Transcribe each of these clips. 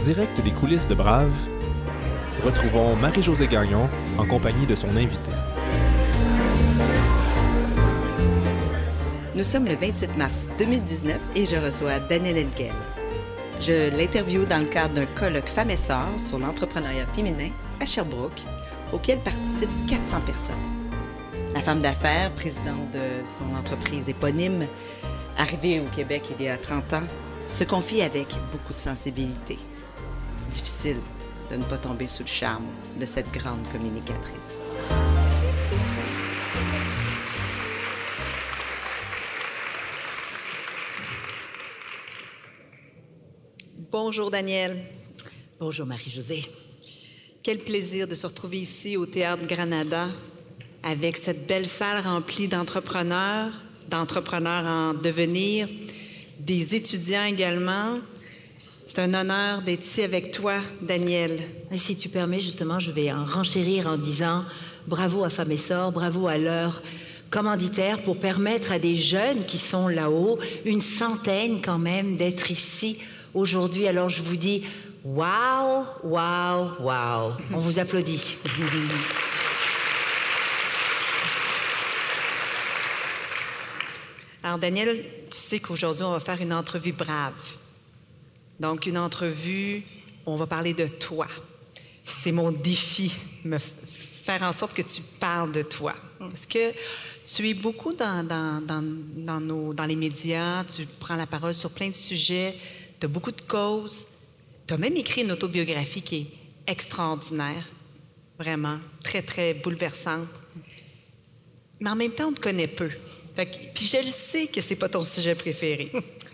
direct des coulisses de Brave, retrouvons Marie-Josée Gagnon en compagnie de son invité. Nous sommes le 28 mars 2019 et je reçois Daniel Elkel. Je l'interviewe dans le cadre d'un colloque Femmes et Sœurs sur l'entrepreneuriat féminin à Sherbrooke, auquel participent 400 personnes. La femme d'affaires, présidente de son entreprise éponyme, arrivée au Québec il y a 30 ans, se confie avec beaucoup de sensibilité. Difficile de ne pas tomber sous le charme de cette grande communicatrice. Bonjour Daniel. Bonjour Marie-Josée. Quel plaisir de se retrouver ici au Théâtre Granada avec cette belle salle remplie d'entrepreneurs, d'entrepreneurs en devenir, des étudiants également. C'est un honneur d'être ici avec toi, Daniel. Et si tu permets, justement, je vais en renchérir en disant bravo à Femmes et Sœurs, bravo à leur commanditaire pour permettre à des jeunes qui sont là-haut, une centaine quand même, d'être ici aujourd'hui. Alors je vous dis waouh, waouh, waouh. On vous applaudit. Alors, Daniel, tu sais qu'aujourd'hui, on va faire une entrevue brave. Donc, une entrevue on va parler de toi. C'est mon défi, me faire en sorte que tu parles de toi. Parce que tu es beaucoup dans, dans, dans, dans, nos, dans les médias, tu prends la parole sur plein de sujets, tu as beaucoup de causes. Tu as même écrit une autobiographie qui est extraordinaire, vraiment, très, très bouleversante. Mais en même temps, on te connaît peu. puis je le sais que c'est pas ton sujet préféré.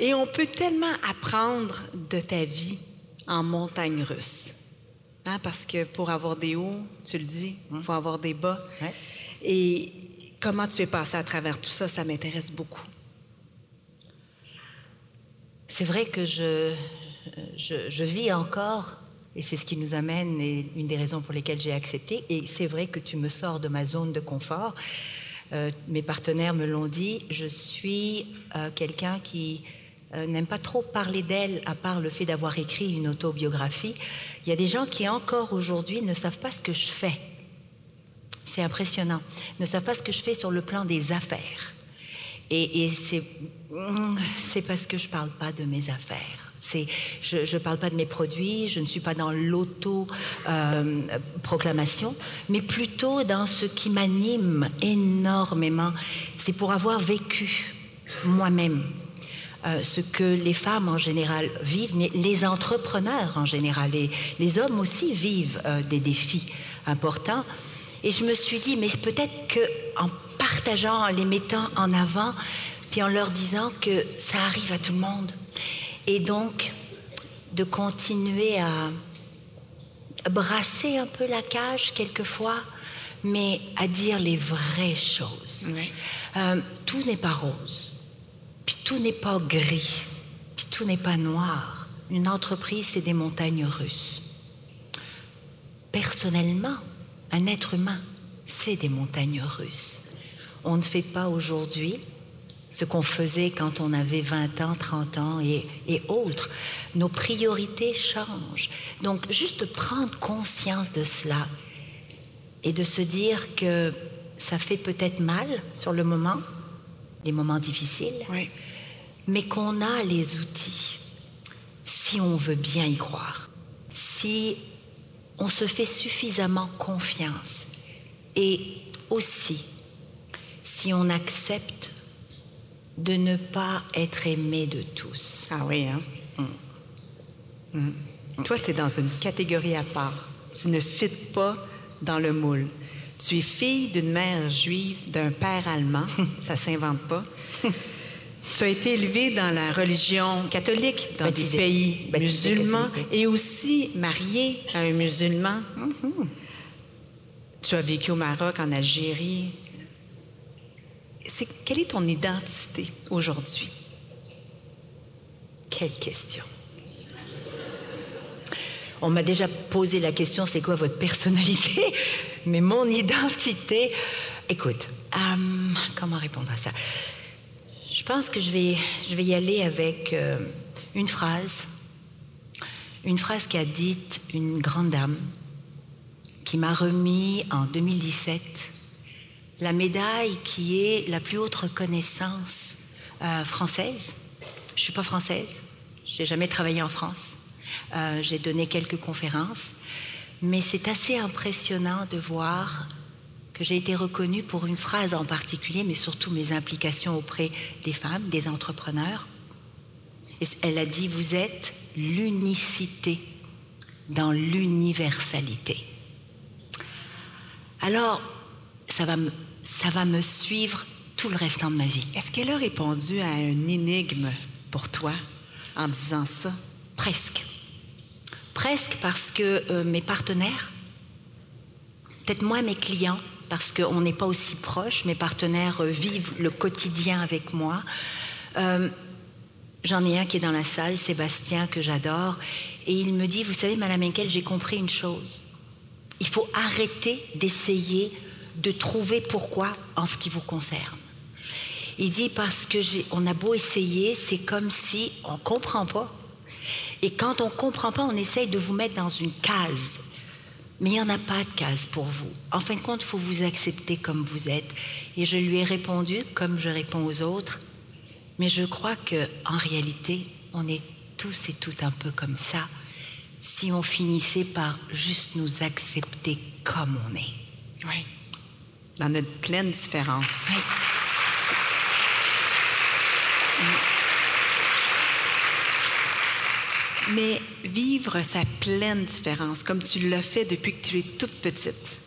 Et on peut tellement apprendre de ta vie en montagne russe. Hein, parce que pour avoir des hauts, tu le dis, il faut avoir des bas. Et comment tu es passé à travers tout ça, ça m'intéresse beaucoup. C'est vrai que je, je, vis encore, et c'est ce qui nous amène, et une des raisons pour lesquelles j'ai accepté, et c'est vrai que tu me sors de ma zone de confort. Euh, mes partenaires me l'ont dit, je suis euh, quelqu'un qui n'aime pas trop parler d'elle, à part le fait d'avoir écrit une autobiographie. Il y a des gens qui encore aujourd'hui ne savent pas ce que je fais. C'est impressionnant. Ne savent pas ce que je fais sur le plan des affaires. Et, c'est, parce que je ne parle pas de mes affaires. Je ne parle pas de mes produits, je ne suis pas dans l'auto-proclamation, euh, mais plutôt dans ce qui m'anime énormément. C'est pour avoir vécu moi-même euh, ce que les femmes en général vivent, mais les entrepreneurs en général, et les hommes aussi vivent euh, des défis importants. Et je me suis dit, mais peut-être qu'en partageant, en les mettant en avant, puis en leur disant que ça arrive à tout le monde, et donc de continuer à brasser un peu la cage quelquefois, mais à dire les vraies choses. Euh, tout n'est pas rose. Tout n'est pas gris, tout n'est pas noir. Une entreprise, c'est des montagnes russes. Personnellement, un être humain, c'est des montagnes russes. On ne fait pas aujourd'hui ce qu'on faisait quand on avait 20 ans, 30 ans et, et, autres. Nos priorités changent. Donc, juste prendre conscience de cela et de se dire que ça fait peut-être mal sur le moment, des moments difficiles, mais qu'on a les outils si on veut bien y croire, si on se fait suffisamment confiance et aussi si on accepte de ne pas être aimé de tous. Ah oui, hein? Mm. Mm. Toi, tu es dans une catégorie à part. Tu ne fites pas dans le moule. Tu es fille d'une mère juive, d'un père allemand, ça s'invente pas. tu as été élevée dans la religion catholique, dans des pays musulmans, et aussi mariée à un musulman. Mm-hmm. Tu as vécu au Maroc, en Algérie. Quelle est ton identité aujourd'hui? Quelle question. On m'a déjà posé la question, c'est quoi votre personnalité Mais mon identité, écoute, euh, comment répondre à ça? Je pense que je vais, je vais y aller avec euh, une phrase une phrase qu'a dite une grande dame qui m'a remis en 2017 la médaille qui est la plus haute reconnaissance euh, française. Je suis pas française, j'ai jamais travaillé en France. Euh, j'ai donné quelques conférences, mais c'est assez impressionnant de voir que j'ai été reconnue pour une phrase en particulier, mais surtout mes implications auprès des femmes, des entrepreneurs. Et elle a dit, vous êtes l'unicité dans l'universalité. Alors, ça va, me, ça va me suivre tout le restant de ma vie. Est-ce qu'elle a répondu à une énigme pour toi en disant ça? Presque. Presque parce que euh, mes partenaires, peut-être moins mes clients, parce qu'on n'est pas aussi proches, mes partenaires euh, vivent le quotidien avec moi. Euh, J'en ai un qui est dans la salle, Sébastien, que j'adore, et il me dit, vous savez, Madame Henkel, j'ai compris une chose. Il faut arrêter d'essayer de trouver pourquoi en ce qui vous concerne. Il dit parce que on a beau essayer, c'est comme si on comprend pas. Et quand on comprend pas, on essaye de vous mettre dans une case. Mais il n'y en a pas de case pour vous. En fin de compte, il faut vous accepter comme vous êtes. Et je lui ai répondu, comme je réponds aux autres, mais je crois que en réalité, on est tous et toutes un peu comme ça si on finissait par juste nous accepter comme on est. Oui. Dans notre pleine différence. Oui. Mais vivre sa pleine différence, comme tu l'as fait depuis que tu es toute petite,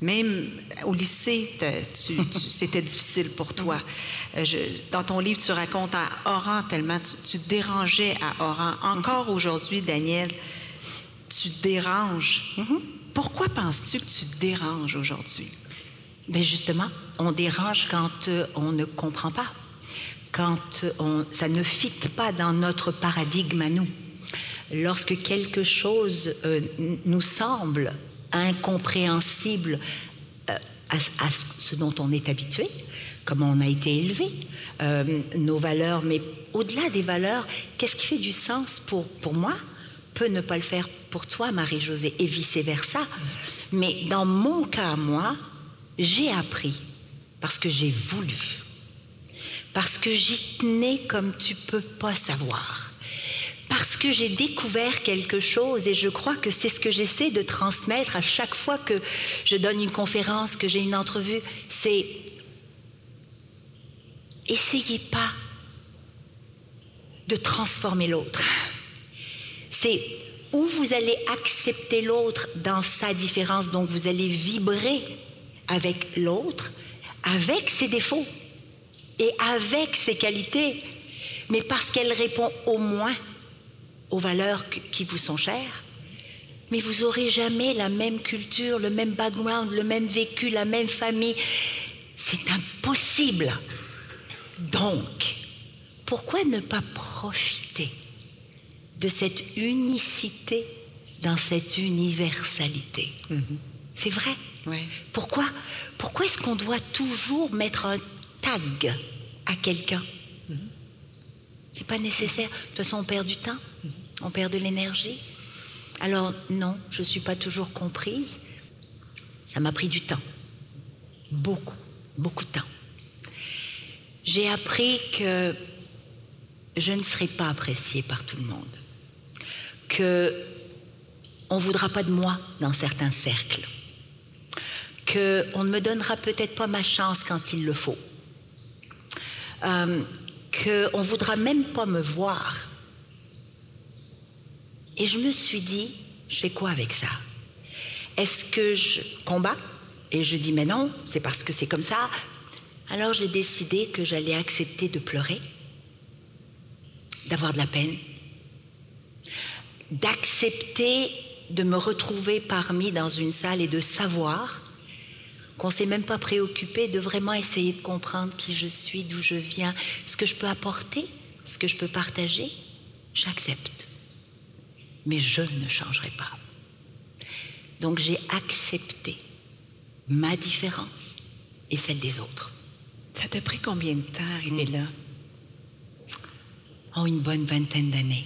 même au lycée, c'était difficile pour toi. Euh, dans ton livre, tu racontes à Oran tellement tu, dérangeais à Oran. Encore aujourd'hui, Daniel, tu déranges. Mm-hmm. Pourquoi penses-tu que tu déranges aujourd'hui? Bien justement, on dérange quand euh, on ne comprend pas, quand on, ça ne fit pas dans notre paradigme à nous. Lorsque quelque chose euh, nous semble incompréhensible euh, à, ce dont on est habitué, comment on a été élevé, nos valeurs, mais au-delà des valeurs, qu'est-ce qui fait du sens pour, pour moi peut ne pas le faire pour toi, Marie-Josée, et vice-versa. Mais dans mon cas, moi, j'ai appris parce que j'ai voulu, parce que j'y tenais comme tu peux pas savoir, parce que j'ai découvert quelque chose et je crois que c'est ce que j'essaie de transmettre à chaque fois que je donne une conférence, que j'ai une entrevue, c'est essayez pas de transformer l'autre. C'est où vous allez accepter l'autre dans sa différence, donc vous allez vibrer avec l'autre, avec ses défauts et avec ses qualités, mais parce qu'elle répond au moins aux valeurs qui vous sont chères. Mais vous n'aurez jamais la même culture, le même background, le même vécu, la même famille. C'est impossible. Donc, pourquoi ne pas profiter de cette unicité dans cette universalité? Mm-hmm. C'est vrai? Pourquoi, pourquoi est-ce qu'on doit toujours mettre un tag à quelqu'un? Mm-hmm. C'est pas nécessaire. De toute façon, on perd du temps, mm-hmm. On perd de l'énergie. Alors non, je ne suis pas toujours comprise. Ça m'a pris du temps. Beaucoup, beaucoup de temps. J'ai appris que je ne serai pas appréciée par tout le monde que on voudra pas de moi dans certains cercles, que on ne me donnera peut-être pas ma chance quand il le faut, euh, que on voudra même pas me voir. Et je me suis dit, je fais quoi avec ça? Est-ce que je combats? Et je dis, mais non, c'est parce que c'est comme ça. Alors j'ai décidé que j'allais accepter de pleurer, d'avoir de la peine, d'accepter de me retrouver parmi dans une salle et de savoir qu'on ne s'est même pas préoccupé de vraiment essayer de comprendre qui je suis, d'où je viens, ce que je peux apporter, ce que je peux partager, j'accepte. Mais je ne changerai pas. Donc j'ai accepté ma différence et celle des autres. Ça t'a pris combien de temps arriver là? Oh, une bonne vingtaine d'années.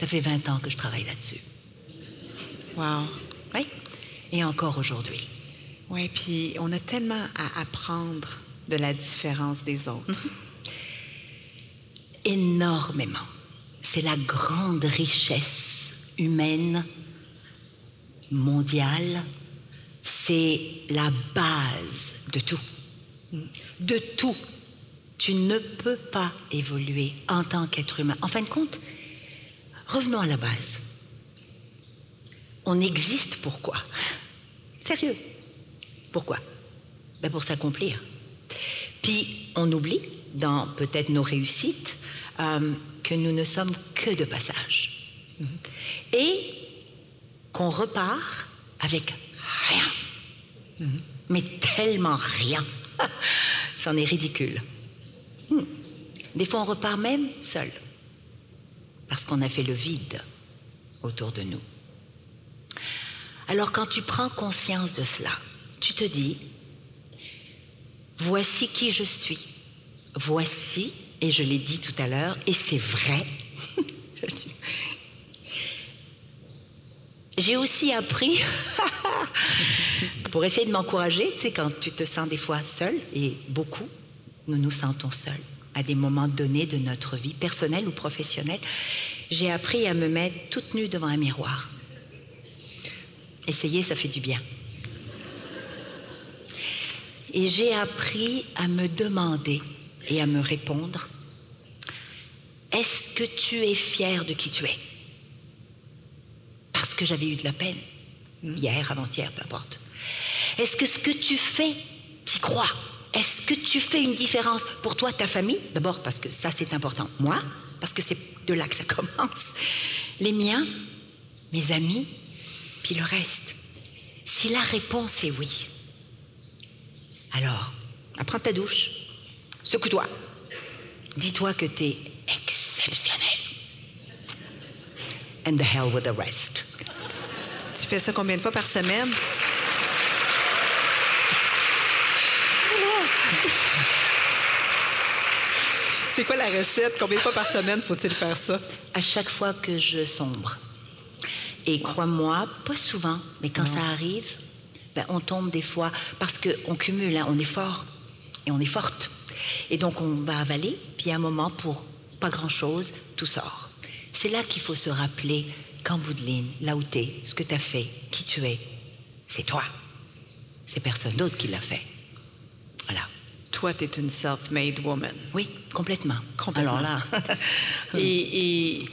Ça fait 20 ans que je travaille là-dessus. Wow. Oui. Et encore aujourd'hui. Oui, puis on a tellement à apprendre de la différence des autres. Énormément. C'est la grande richesse humaine, mondiale. C'est la base de tout. De tout. Tu ne peux pas évoluer en tant qu'être humain. En fin de compte, revenons à la base. On existe pourquoi Sérieux. Pourquoi? Ben Pour s'accomplir. Puis on oublie, dans peut-être nos réussites, euh, que nous ne sommes que de passage. Et qu'on repart avec rien. Mais tellement rien. C'en est ridicule. Hmm. Des fois, on repart même seul. Parce qu'on a fait le vide autour de nous. Alors quand tu prends conscience de cela, tu te dis, voici qui je suis. Voici, et je l'ai dit tout à l'heure, et c'est vrai. J'ai aussi appris, pour essayer de m'encourager, tu sais, quand tu te sens des fois seul, et beaucoup, nous nous sentons seuls à des moments donnés de notre vie, personnelle ou professionnelle, j'ai appris à me mettre toute nue devant un miroir. Essayez, ça fait du bien. Et j'ai appris à me demander et à me répondre, est-ce que tu es fier de qui tu es? Parce que j'avais eu de la peine, hier, avant-hier, peu importe. Est-ce que ce que tu fais, t'y crois? Est-ce que tu fais une différence pour toi, ta famille? D'abord parce que ça c'est important. Moi, parce que c'est de là que ça commence. Les miens, mes amis, puis le reste. Si la réponse est oui, alors, apprends ta douche, secoue-toi, dis-toi que tu es exceptionnel. And the hell with the rest. Tu fais ça combien de fois par semaine? C'est quoi la recette? Combien de fois par semaine faut-il faire ça? À chaque fois que je sombre. Et crois-moi, pas souvent, mais quand ça arrive, ben, on tombe des fois parce qu'on cumule, hein, on est fort et on est forte. Et donc on va avaler, puis à un moment, pour pas grand-chose, tout sort. C'est là qu'il faut se rappeler qu'en bout de ligne, là où tu es, ce que tu as fait, qui tu es, c'est toi. C'est personne d'autre qui l'a fait. Voilà. Toi, tu es une self-made woman. Oui, complètement. Complètement. Alors là, Et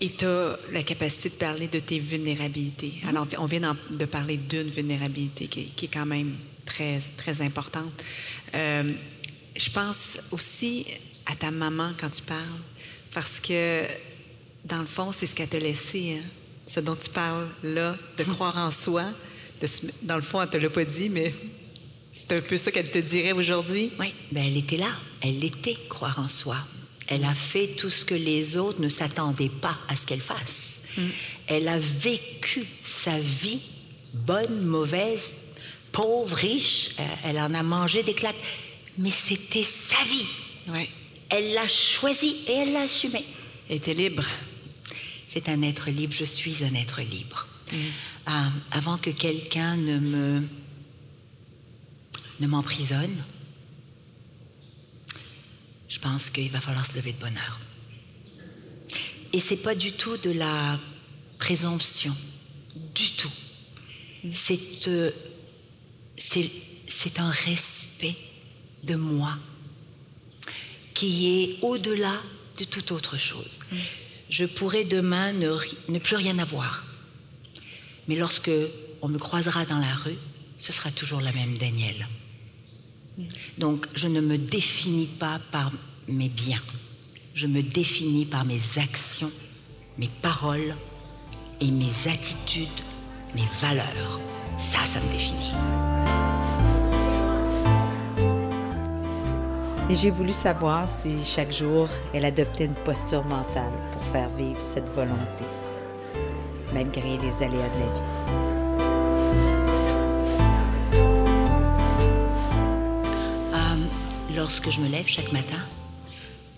et tu as la capacité de parler de tes vulnérabilités. Alors, on vient de parler d'une vulnérabilité qui, est- qui est quand même très, très importante. Euh, je pense aussi à ta maman quand tu parles, parce que, dans le fond, c'est ce qu'elle t'a laissé, hein. ce dont tu parles là, de croire en soi. De se- dans le fond, elle ne te l'a pas dit, mais c'est un peu ça qu'elle te dirait aujourd'hui. oui, ben elle était là. Elle était croire en soi. Elle a fait tout ce que les autres ne s'attendaient pas à ce qu'elle fasse. Elle a vécu sa vie, bonne, mauvaise, pauvre, riche. Euh, Elle en a mangé des claques. Mais c'était sa vie. Oui. Elle l'a choisie et elle l'a assumée. Elle était libre. C'est un être libre, je suis un être libre. Euh, avant que quelqu'un ne me ne m'emprisonne, je pense qu'il va falloir se lever de bonne heure. Et c'est pas du tout de la présomption, du tout. C'est euh, c'est c'est un respect de moi qui est au-delà de toute autre chose. Je pourrais demain ne, ne plus rien avoir. Mais lorsque on me croisera dans la rue, ce sera toujours la même Danielle. Donc je ne me définis pas par mes biens. Je me définis par mes actions, mes paroles et mes attitudes, mes valeurs. Ça, ça me définit. Et j'ai voulu savoir si chaque jour elle adoptait une posture mentale pour faire vivre cette volonté, malgré les aléas de la vie. Euh, lorsque je me lève chaque matin,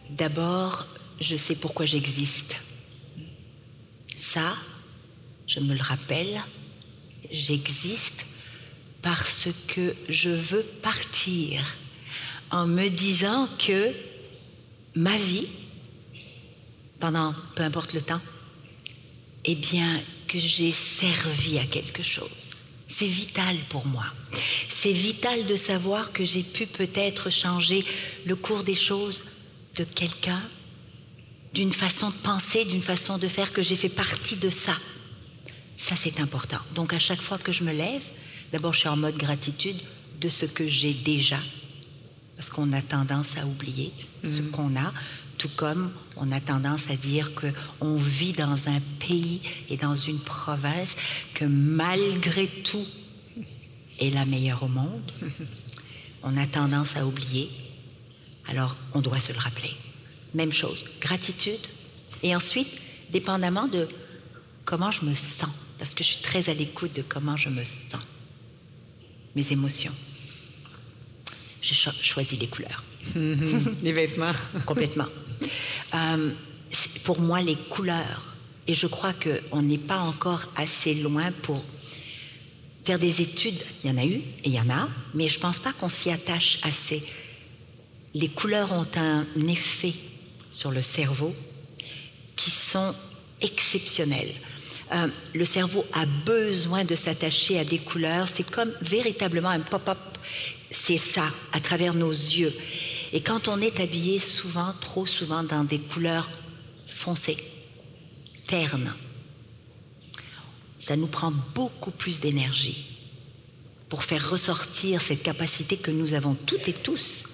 d'abord, je sais pourquoi j'existe. Ça, je me le rappelle, j'existe parce que je veux partir en me disant que ma vie, pendant peu importe le temps, eh bien, que j'ai servi à quelque chose. C'est vital pour moi. C'est vital de savoir que j'ai pu peut-être changer le cours des choses de quelqu'un, d'une façon de penser, d'une façon de faire, que j'ai fait partie de ça. Ça, c'est important. Donc, à chaque fois que je me lève, d'abord, je suis en mode gratitude de ce que j'ai déjà, parce qu'on a tendance à oublier ce qu'on a, tout comme on a tendance à dire qu'on vit dans un pays et dans une province que malgré tout est la meilleure au monde. On a tendance à oublier. Alors, on doit se le rappeler. Même chose, gratitude. Et ensuite, dépendamment de comment je me sens, parce que je suis très à l'écoute de comment je me sens, mes émotions. J'ai cho choisi les couleurs. les vêtements. Complètement. Euh, pour moi, les couleurs, et je crois qu'on n'est pas encore assez loin pour faire des études. Il y en a eu et il y en a, mais je ne pense pas qu'on s'y attache assez. Les couleurs ont un effet sur le cerveau qui sont exceptionnels. Euh, le cerveau a besoin de s'attacher à des couleurs. C'est comme véritablement un pop-up. C'est ça, à travers nos yeux. Et quand on est habillé souvent, trop souvent, dans des couleurs foncées, ternes, ça nous prend beaucoup plus d'énergie pour faire ressortir cette capacité que nous avons toutes et tous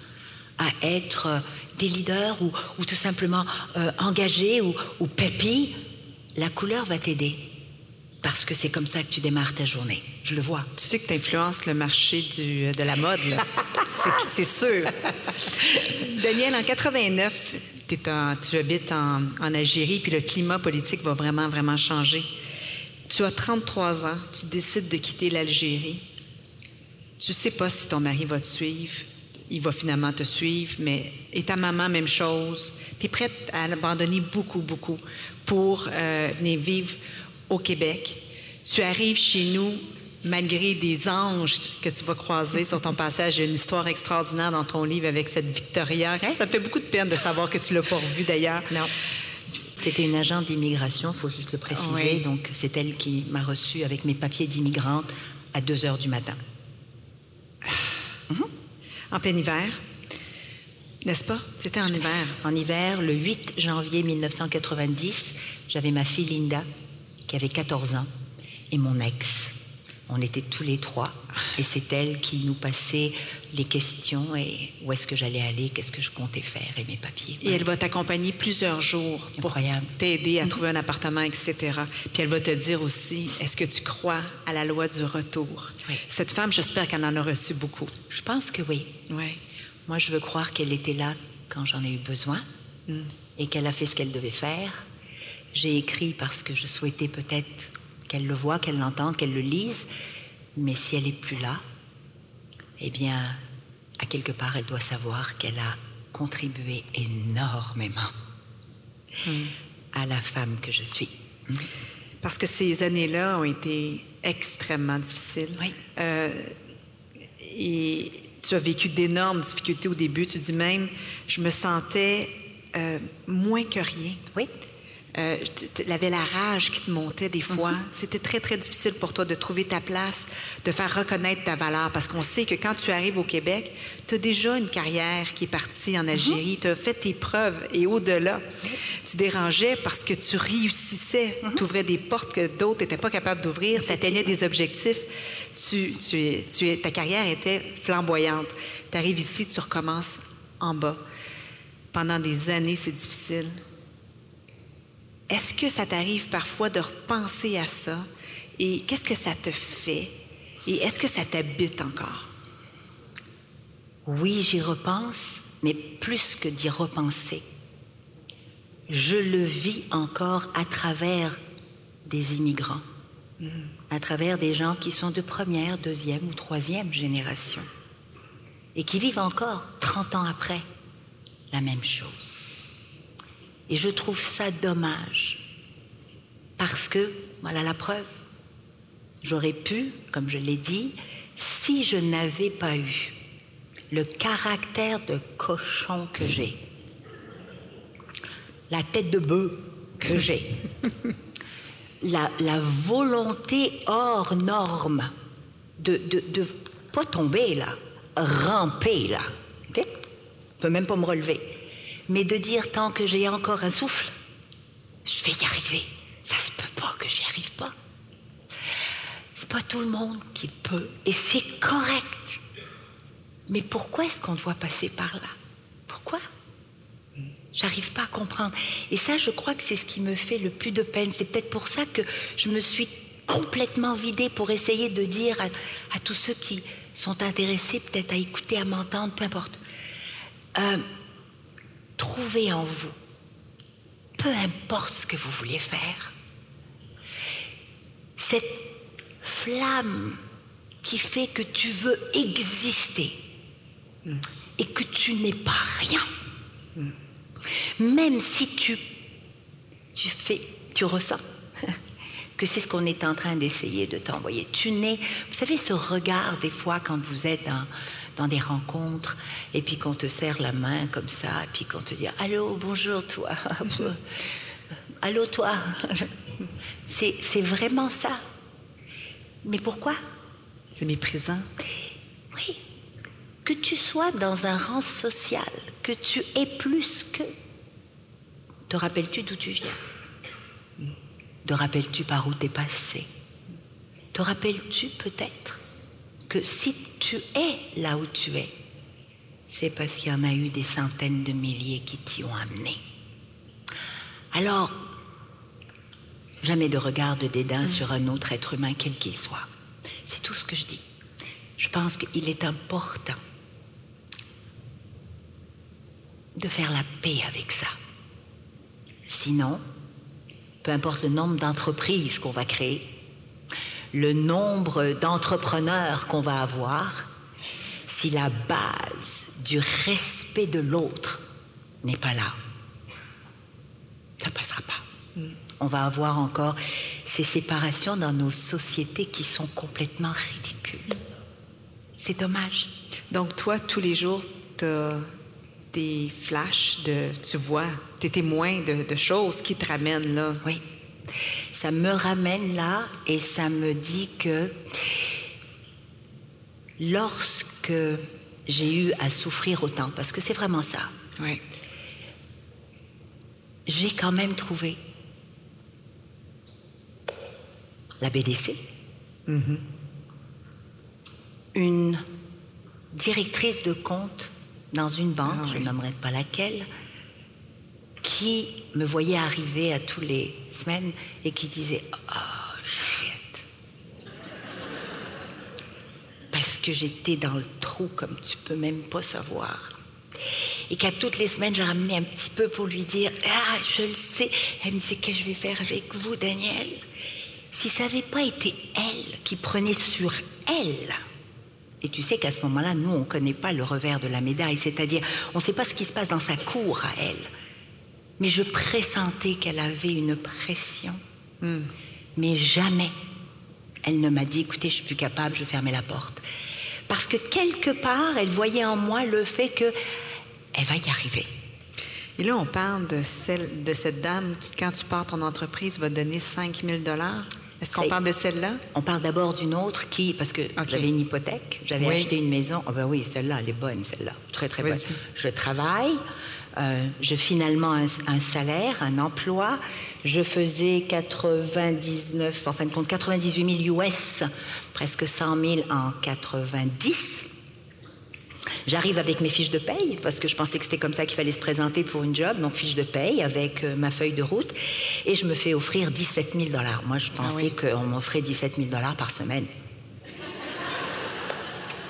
à être des leaders ou, ou tout simplement euh, engagés ou, ou pépi. La couleur va t'aider parce que c'est comme ça que tu démarres ta journée. Je le vois. Tu sais que tu influences le marché du, de la mode, là. c'est sûr. Daniel, en 89, en, tu habites en, en Algérie, puis le climat politique va vraiment, vraiment changer. Tu as 33 ans, tu décides de quitter l'Algérie. Tu sais pas si ton mari va te suivre. Il va finalement te suivre, mais et ta maman, même chose. Tu es prête à abandonner beaucoup, beaucoup pour euh, venir vivre au Québec. Tu arrives chez nous malgré des anges que tu vas croiser sur ton passage. Il y a une histoire extraordinaire dans ton livre avec cette Victoria. Ça me fait beaucoup de peine de savoir que tu l'as pas revue d'ailleurs. Non. C'était une agente d'immigration, il faut juste le préciser. Oui. Donc, c'est elle qui m'a reçue avec mes papiers d'immigrante à 2 heures du matin. En plein hiver, n'est-ce pas? C'était en hiver. En hiver, le 8 janvier 1990, j'avais ma fille Linda, qui avait 14 ans, et mon ex. On était tous les trois, et c'est elle qui nous passait les questions et où est-ce que j'allais aller, qu'est-ce que je comptais faire et mes papiers. Et elle va t'accompagner plusieurs jours pour Incroyable. t'aider à trouver un appartement, etc. Puis elle va te dire aussi, est-ce que tu crois à la loi du retour? Oui. Cette femme, j'espère qu'elle en a reçu beaucoup. Je pense que oui. Oui. Moi, je veux croire qu'elle était là quand j'en ai eu besoin et qu'elle a fait ce qu'elle devait faire. J'ai écrit parce que je souhaitais peut-être qu'elle le voie, qu'elle l'entende, qu'elle le lise. Mais si elle n'est plus là, eh bien, à quelque part, elle doit savoir qu'elle a contribué énormément à la femme que je suis. Parce que ces années-là ont été extrêmement difficiles. Oui. Euh, et tu as vécu d'énormes difficultés au début. Tu dis même, je me sentais euh, moins que rien. Oui. Euh, tu avais la rage qui te montait des fois. Mm-hmm. C'était très, très difficile pour toi de trouver ta place, de faire reconnaître ta valeur, parce qu'on sait que quand tu arrives au Québec, tu as déjà une carrière qui est partie en Algérie, tu as fait tes preuves et au-delà. Tu dérangeais parce que tu réussissais, Mm-hmm. tu ouvrais des portes que d'autres n'étaient pas capables d'ouvrir, tu atteignais des objectifs. Tu, tu, ta carrière était flamboyante. Tu arrives ici, tu recommences en bas. Pendant des années, c'est difficile. Est-ce que ça t'arrive parfois de repenser à ça? Et qu'est-ce que ça te fait? Et est-ce que ça t'habite encore? Oui, j'y repense, mais plus que d'y repenser, je le vis encore à travers des immigrants, à travers des gens qui sont de première, deuxième ou troisième génération, et qui vivent encore 30 ans après la même chose. Et je trouve ça dommage. Parce que, voilà la preuve, j'aurais pu, comme je l'ai dit, si je n'avais pas eu le caractère de cochon que j'ai, la tête de bœuf que j'ai, la, la volonté hors norme de, de, de pas tomber là, ramper là, ok? Je peux même pas me relever, mais de dire tant que j'ai encore un souffle, je vais y arriver. Ça se peut pas que j'y arrive pas. C'est pas tout le monde qui peut, et c'est correct. Mais pourquoi est-ce qu'on doit passer par là? Pourquoi? J'arrive pas à comprendre. Et ça, je crois que c'est ce qui me fait le plus de peine. C'est peut-être pour ça que je me suis complètement vidée pour essayer de dire à, à tous ceux qui sont intéressés peut-être à écouter, à m'entendre, peu importe. Euh, trouvez en vous, peu importe ce que vous voulez faire, cette flamme qui fait que tu veux exister et que tu n'es pas rien. Même si tu, tu fais, tu ressens que c'est ce qu'on est en train d'essayer de t'envoyer. Tu n'es, vous savez, ce regard des fois quand vous êtes dans, dans des rencontres et puis qu'on te serre la main comme ça et puis qu'on te dit allô, bonjour toi, allô toi. C'est, vraiment ça. Mais pourquoi? C'est méprisant. Oui. Que tu sois dans un rang social, que tu aies plus que. Te rappelles-tu d'où tu viens? Te rappelles-tu par où t'es passé? Te rappelles-tu peut-être que si tu es là où tu es, c'est parce qu'il y en a eu des centaines de milliers qui t'y ont amené. Alors, jamais de regard de dédain sur un autre être humain, quel qu'il soit. C'est tout ce que je dis. Je pense qu'il est important de faire la paix avec ça. Sinon, peu importe le nombre d'entreprises qu'on va créer, le nombre d'entrepreneurs qu'on va avoir, si la base du respect de l'autre n'est pas là, ça passera pas. On va avoir encore ces séparations dans nos sociétés qui sont complètement ridicules. C'est dommage. Donc, toi, tous les jours, tu as des flashs de. Tu vois, tu es témoin de, de choses qui te ramènent là. Oui. Ça me ramène là et ça me dit que lorsque j'ai eu à souffrir autant, parce que c'est vraiment ça, Oui. j'ai quand même trouvé la BDC, une directrice de compte dans une banque, Ah je oui. nommerai pas laquelle, qui me voyait arriver à tous les semaines et qui disait Oh shit. Parce que j'étais dans le trou comme tu peux même pas savoir. Et qu'à toutes les semaines, je ramenais un petit peu pour lui dire Ah, je le sais. Elle me disait Qu'est-ce que je vais faire avec vous, Daniel? Si ça n'avait pas été elle qui prenait sur elle, et tu sais qu'à ce moment-là, nous, on ne connaît pas le revers de la médaille, c'est-à-dire, on ne sait pas ce qui se passe dans sa cour à elle. Mais je pressentais qu'elle avait une pression. Mais jamais elle ne m'a dit, écoutez, je suis plus capable, je fermais la porte. Parce que quelque part, elle voyait en moi le fait que elle va y arriver. Et là, on parle de, celle, de cette dame qui, quand tu pars ton entreprise, va donner 5 000 Est-ce qu'on parle de celle-là? On parle d'abord d'une autre qui, parce que Ok. j'avais une hypothèque, j'avais Oui. acheté une maison. Ah ben oui, celle-là, elle est bonne, celle-là, très très bonne. Je travaille, euh, je finalement un, un salaire, un emploi. Je faisais 99, en fin de compte, 98 000 US, presque 100 000 en 90. J'arrive avec mes fiches de paye parce que je pensais que c'était comme ça qu'il fallait se présenter pour une job, donc fiche de paye avec euh, ma feuille de route, et je me fais offrir 17 000 dollars. Moi, je pensais oui. qu'on m'offrait 17 000 dollars par semaine.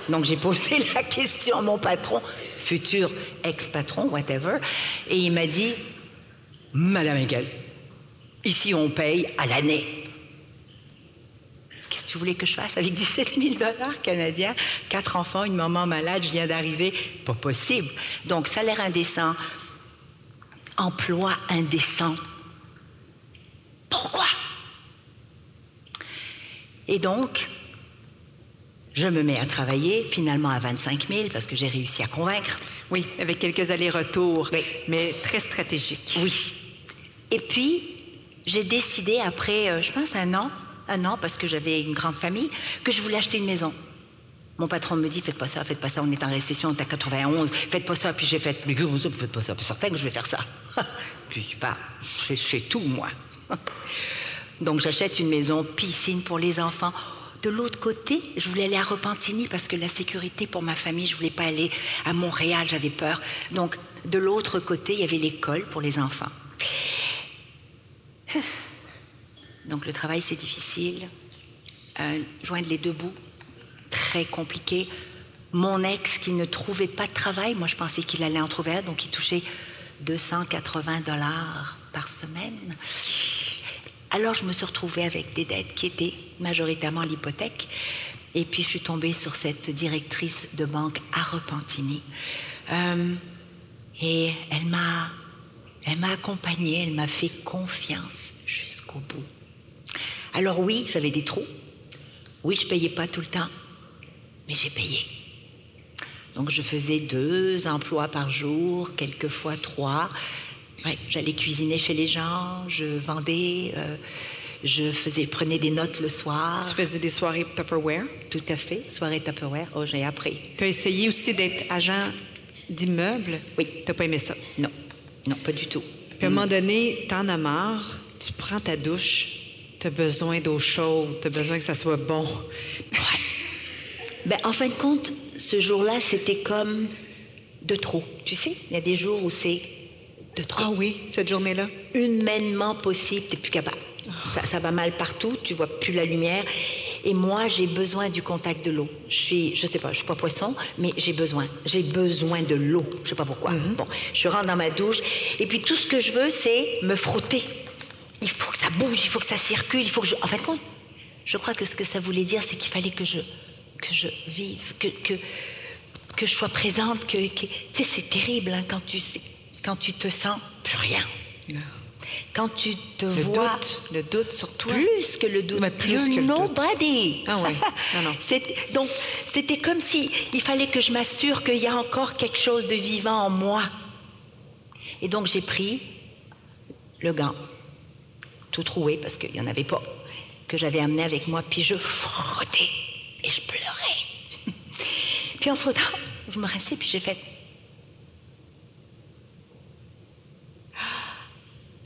Donc j'ai posé la question à mon patron, futur ex-patron, whatever, et il m'a dit, Madame Engel, ici on paye à l'année. Qu'est-ce que tu voulais que je fasse avec 17 000 dollars canadiens, quatre enfants, une maman malade, je viens d'arriver, pas possible. Donc salaire indécent, emploi indécent. Pourquoi? Et donc, je me mets à travailler, finalement à 25 000, parce que j'ai réussi à convaincre. Oui, avec quelques allers-retours, Oui. mais très stratégiques. Oui. Et puis, j'ai décidé après, euh, je pense, un an, un an, parce que j'avais une grande famille, que je voulais acheter une maison. Mon patron me dit, faites pas ça, faites pas ça, on est en récession, on est à 91, faites pas ça. Puis j'ai fait, mais que vous faites pas ça, puis certain que je vais faire ça. puis je je fais tout, moi. Donc j'achète une maison, piscine pour les enfants. De l'autre côté, je voulais aller à Repentigny parce que la sécurité pour ma famille, je voulais pas aller à Montréal, j'avais peur. Donc de l'autre côté, il y avait l'école pour les enfants. Donc le travail, c'est difficile. Euh, joindre les deux bouts, très compliqué. Mon ex qui ne trouvait pas de travail, moi je pensais qu'il allait en trouver un, donc il touchait 280 dollars par semaine. Alors je me suis retrouvée avec des dettes qui étaient majoritairement l'hypothèque. Et puis je suis tombée sur cette directrice de banque à Repentigny. Euh, et elle m'a, elle accompagnée, elle m'a fait confiance jusqu'au bout. Alors oui, j'avais des trous. Oui, je payais pas tout le temps, mais j'ai payé. Donc je faisais deux emplois par jour, quelquefois trois. Ouais, J'allais cuisiner chez les gens, je vendais, euh, je faisais, prenais des notes le soir. Tu faisais des soirées Tupperware? Tout à fait, soirée Tupperware. Oh, j'ai appris. Tu as essayé aussi d'être agent d'immeuble? Oui. Tu pas aimé ça? Non, non, pas du tout. Puis à un moment donné, t'en as marre, tu prends ta douche, tu as besoin d'eau chaude, tu as besoin que ça soit bon. Ben, en fin de compte, ce jour-là, c'était comme de trop. Tu sais, il y a des jours où c'est de trop. Ah oui, cette journée-là. humainement possible, t'es plus capable. Ça, ça va mal partout, tu vois plus la lumière. Et moi, j'ai besoin du contact de l'eau. Je suis, je sais pas, je suis pas poisson, mais j'ai besoin. J'ai besoin de l'eau. Je sais pas pourquoi. Bon, je rentre dans ma douche, et puis tout ce que je veux, c'est me frotter. Il faut que ça bouge, il faut que ça circule, il faut que je. En fin de compte, je crois que ce que ça voulait dire, c'est qu'il fallait que je, que je vive, que, que, que je sois présente, que, que- tu sais, c'est terrible hein, quand tu, sais- quand tu te sens plus rien. Quand tu te Le vois doute, le doute sur toi. plus que le doute, Mais plus que nobody. Ah ouais. Non, non. C'est- donc c'était comme si il fallait que je m'assure qu'il y a encore quelque chose de vivant en moi. Et donc j'ai pris le gant, tout troué parce qu'il n'y en avait pas, que j'avais amené avec moi, puis je frottais et je pleurais. puis en frottant, je me rinçais, puis j'ai fait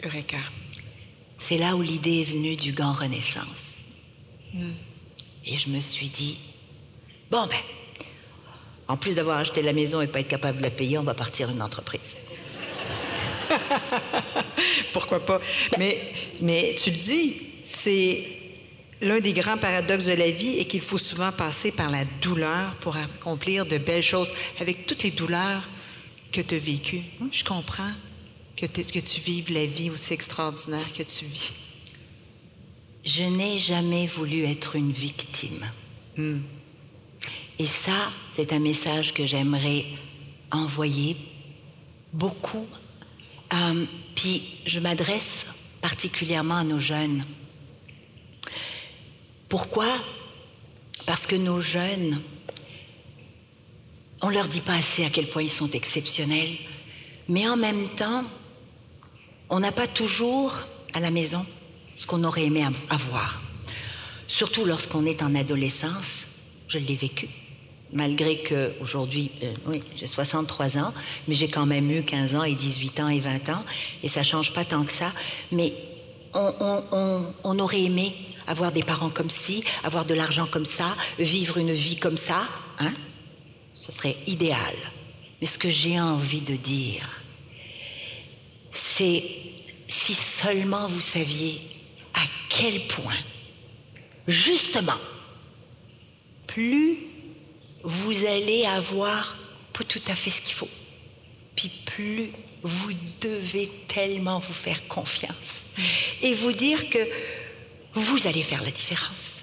Eureka. C'est là où l'idée est venue du gant Renaissance. Et je me suis dit, bon ben, en plus d'avoir acheté la maison et pas être capable de la payer, on va partir une entreprise. Pourquoi pas? Mais, mais tu le dis, c'est l'un des grands paradoxes de la vie et qu'il faut souvent passer par la douleur pour accomplir de belles choses. Avec toutes les douleurs que tu as vécues, je comprends que, que tu vives la vie aussi extraordinaire que tu vis. Je n'ai jamais voulu être une victime. Et ça, c'est un message que j'aimerais envoyer beaucoup. Euh, puis je m'adresse particulièrement à nos jeunes. Pourquoi? Parce que nos jeunes, on leur dit pas assez à quel point ils sont exceptionnels, mais en même temps, on n'a pas toujours à la maison ce qu'on aurait aimé av- avoir. Surtout lorsqu'on est en adolescence, je l'ai vécu. Malgré que aujourd'hui, euh, oui, j'ai 63 ans, mais j'ai quand même eu 15 ans et 18 ans et 20 ans, et ça change pas tant que ça. Mais on- on aurait aimé avoir des parents comme ci, avoir de l'argent comme ça, vivre une vie comme ça, hein Ce serait idéal. Mais ce que j'ai envie de dire, c'est si seulement vous saviez à quel point, justement, plus vous allez avoir pas tout à fait ce qu'il faut, puis plus vous devez tellement vous faire confiance et vous dire que vous allez faire la différence,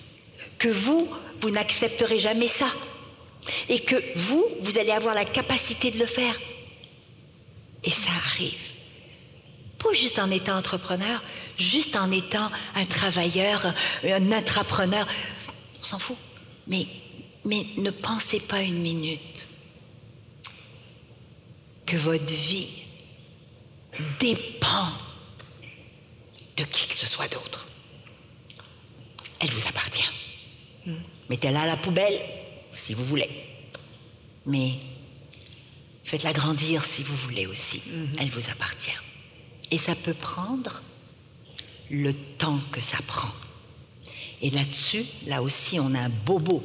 que vous, vous n'accepterez jamais ça, et que vous, vous allez avoir la capacité de le faire. Et ça arrive. Pas juste en étant entrepreneur, juste en étant un travailleur, un entrepreneur. on s'en fout. Mais, mais ne pensez pas une minute que votre vie dépend de qui que ce soit d'autre. Elle vous appartient. Mettez-la à la poubelle si vous voulez. Mais faites-la grandir si vous voulez aussi. Elle vous appartient. Et ça peut prendre le temps que ça prend. Et là-dessus, là aussi, on a un bobo.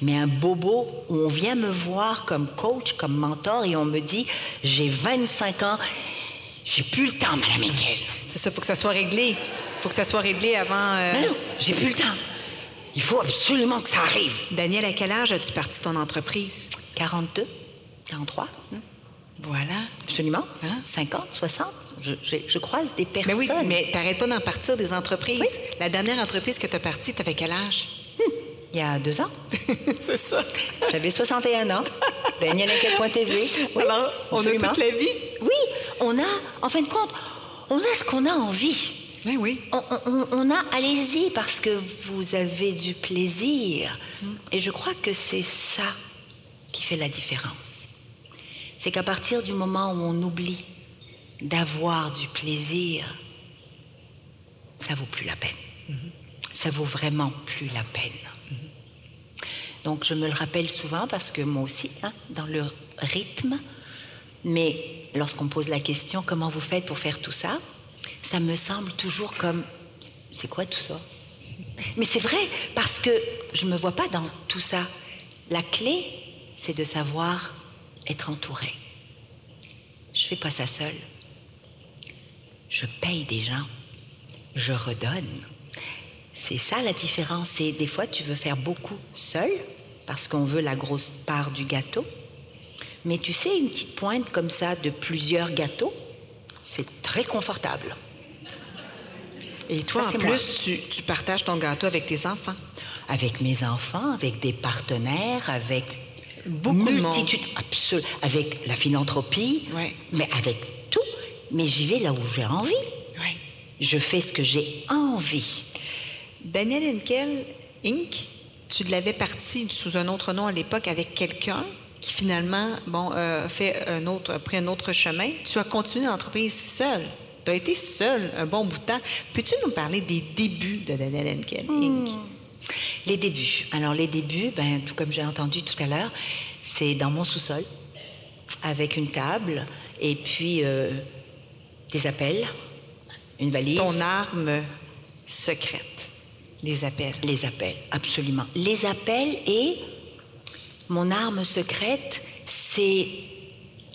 Mais un bobo où on vient me voir comme coach, comme mentor, et on me dit, j'ai 25 ans, j'ai plus le temps, Madame Eckel. C'est ça, faut que ça soit réglé. faut que ça soit réglé avant. euh, Non, non, j'ai plus le temps. Il faut absolument que ça arrive. Daniel, à quel âge as-tu parti ton entreprise? 42, 43, hein, Voilà. absolument. Hein? 50, 60. Je, je- je croise des personnes. Mais oui, mais t'arrêtes pas d'en partir des entreprises. Oui. La dernière entreprise que tu as partie, t'avais quel âge? Il y a deux ans, c'est ça. j'avais 61 ans. Daniel TV. Oui, Alors, on absolument. a toute la vie. Oui, on a, en fin de compte, on a ce qu'on a envie. Oui, oui. On, on- on a, allez-y, parce que vous avez du plaisir. Et je crois que c'est ça qui fait la différence. C'est qu'à partir du moment où on oublie d'avoir du plaisir, ça vaut plus la peine. Ça vaut vraiment plus la peine. Donc je me le rappelle souvent parce que moi aussi, hein, dans le rythme, mais lorsqu'on pose la question comment vous faites pour faire tout ça, ça me semble toujours comme c'est quoi tout ça? Mais c'est vrai parce que je me vois pas dans tout ça. La clé, c'est de savoir être entouré. Je fais pas ça seule. Je paye des gens. Je redonne. C'est ça la différence. C'est des fois tu veux faire beaucoup seul parce qu'on veut la grosse part du gâteau. Mais tu sais, une petite pointe comme ça de plusieurs gâteaux, c'est très confortable. Et toi, Ça, en plus, tu, tu partages ton gâteau avec tes enfants? Avec mes enfants, avec des partenaires, avec Beaucoup multitude, absolu- avec la philanthropie, Ouais. mais avec tout. Mais j'y vais là où j'ai envie. Je fais ce que j'ai envie. Daniel Henkel, Inc., tu l'avais parti sous un autre nom à l'époque avec quelqu'un qui finalement, bon, euh, fait un autre, a pris un autre chemin. Tu as continué l'entreprise seul. Tu as été seul un bon bout de temps. Peux-tu nous parler des débuts de Daniel Henkel, Inc.? Les débuts. Alors les débuts, ben, tout comme j'ai entendu tout à l'heure, c'est dans mon sous-sol, avec une table et puis euh, des appels, une valise. Ton arme secrète, les appels. Les appels, absolument. Les appels et mon arme secrète, c'est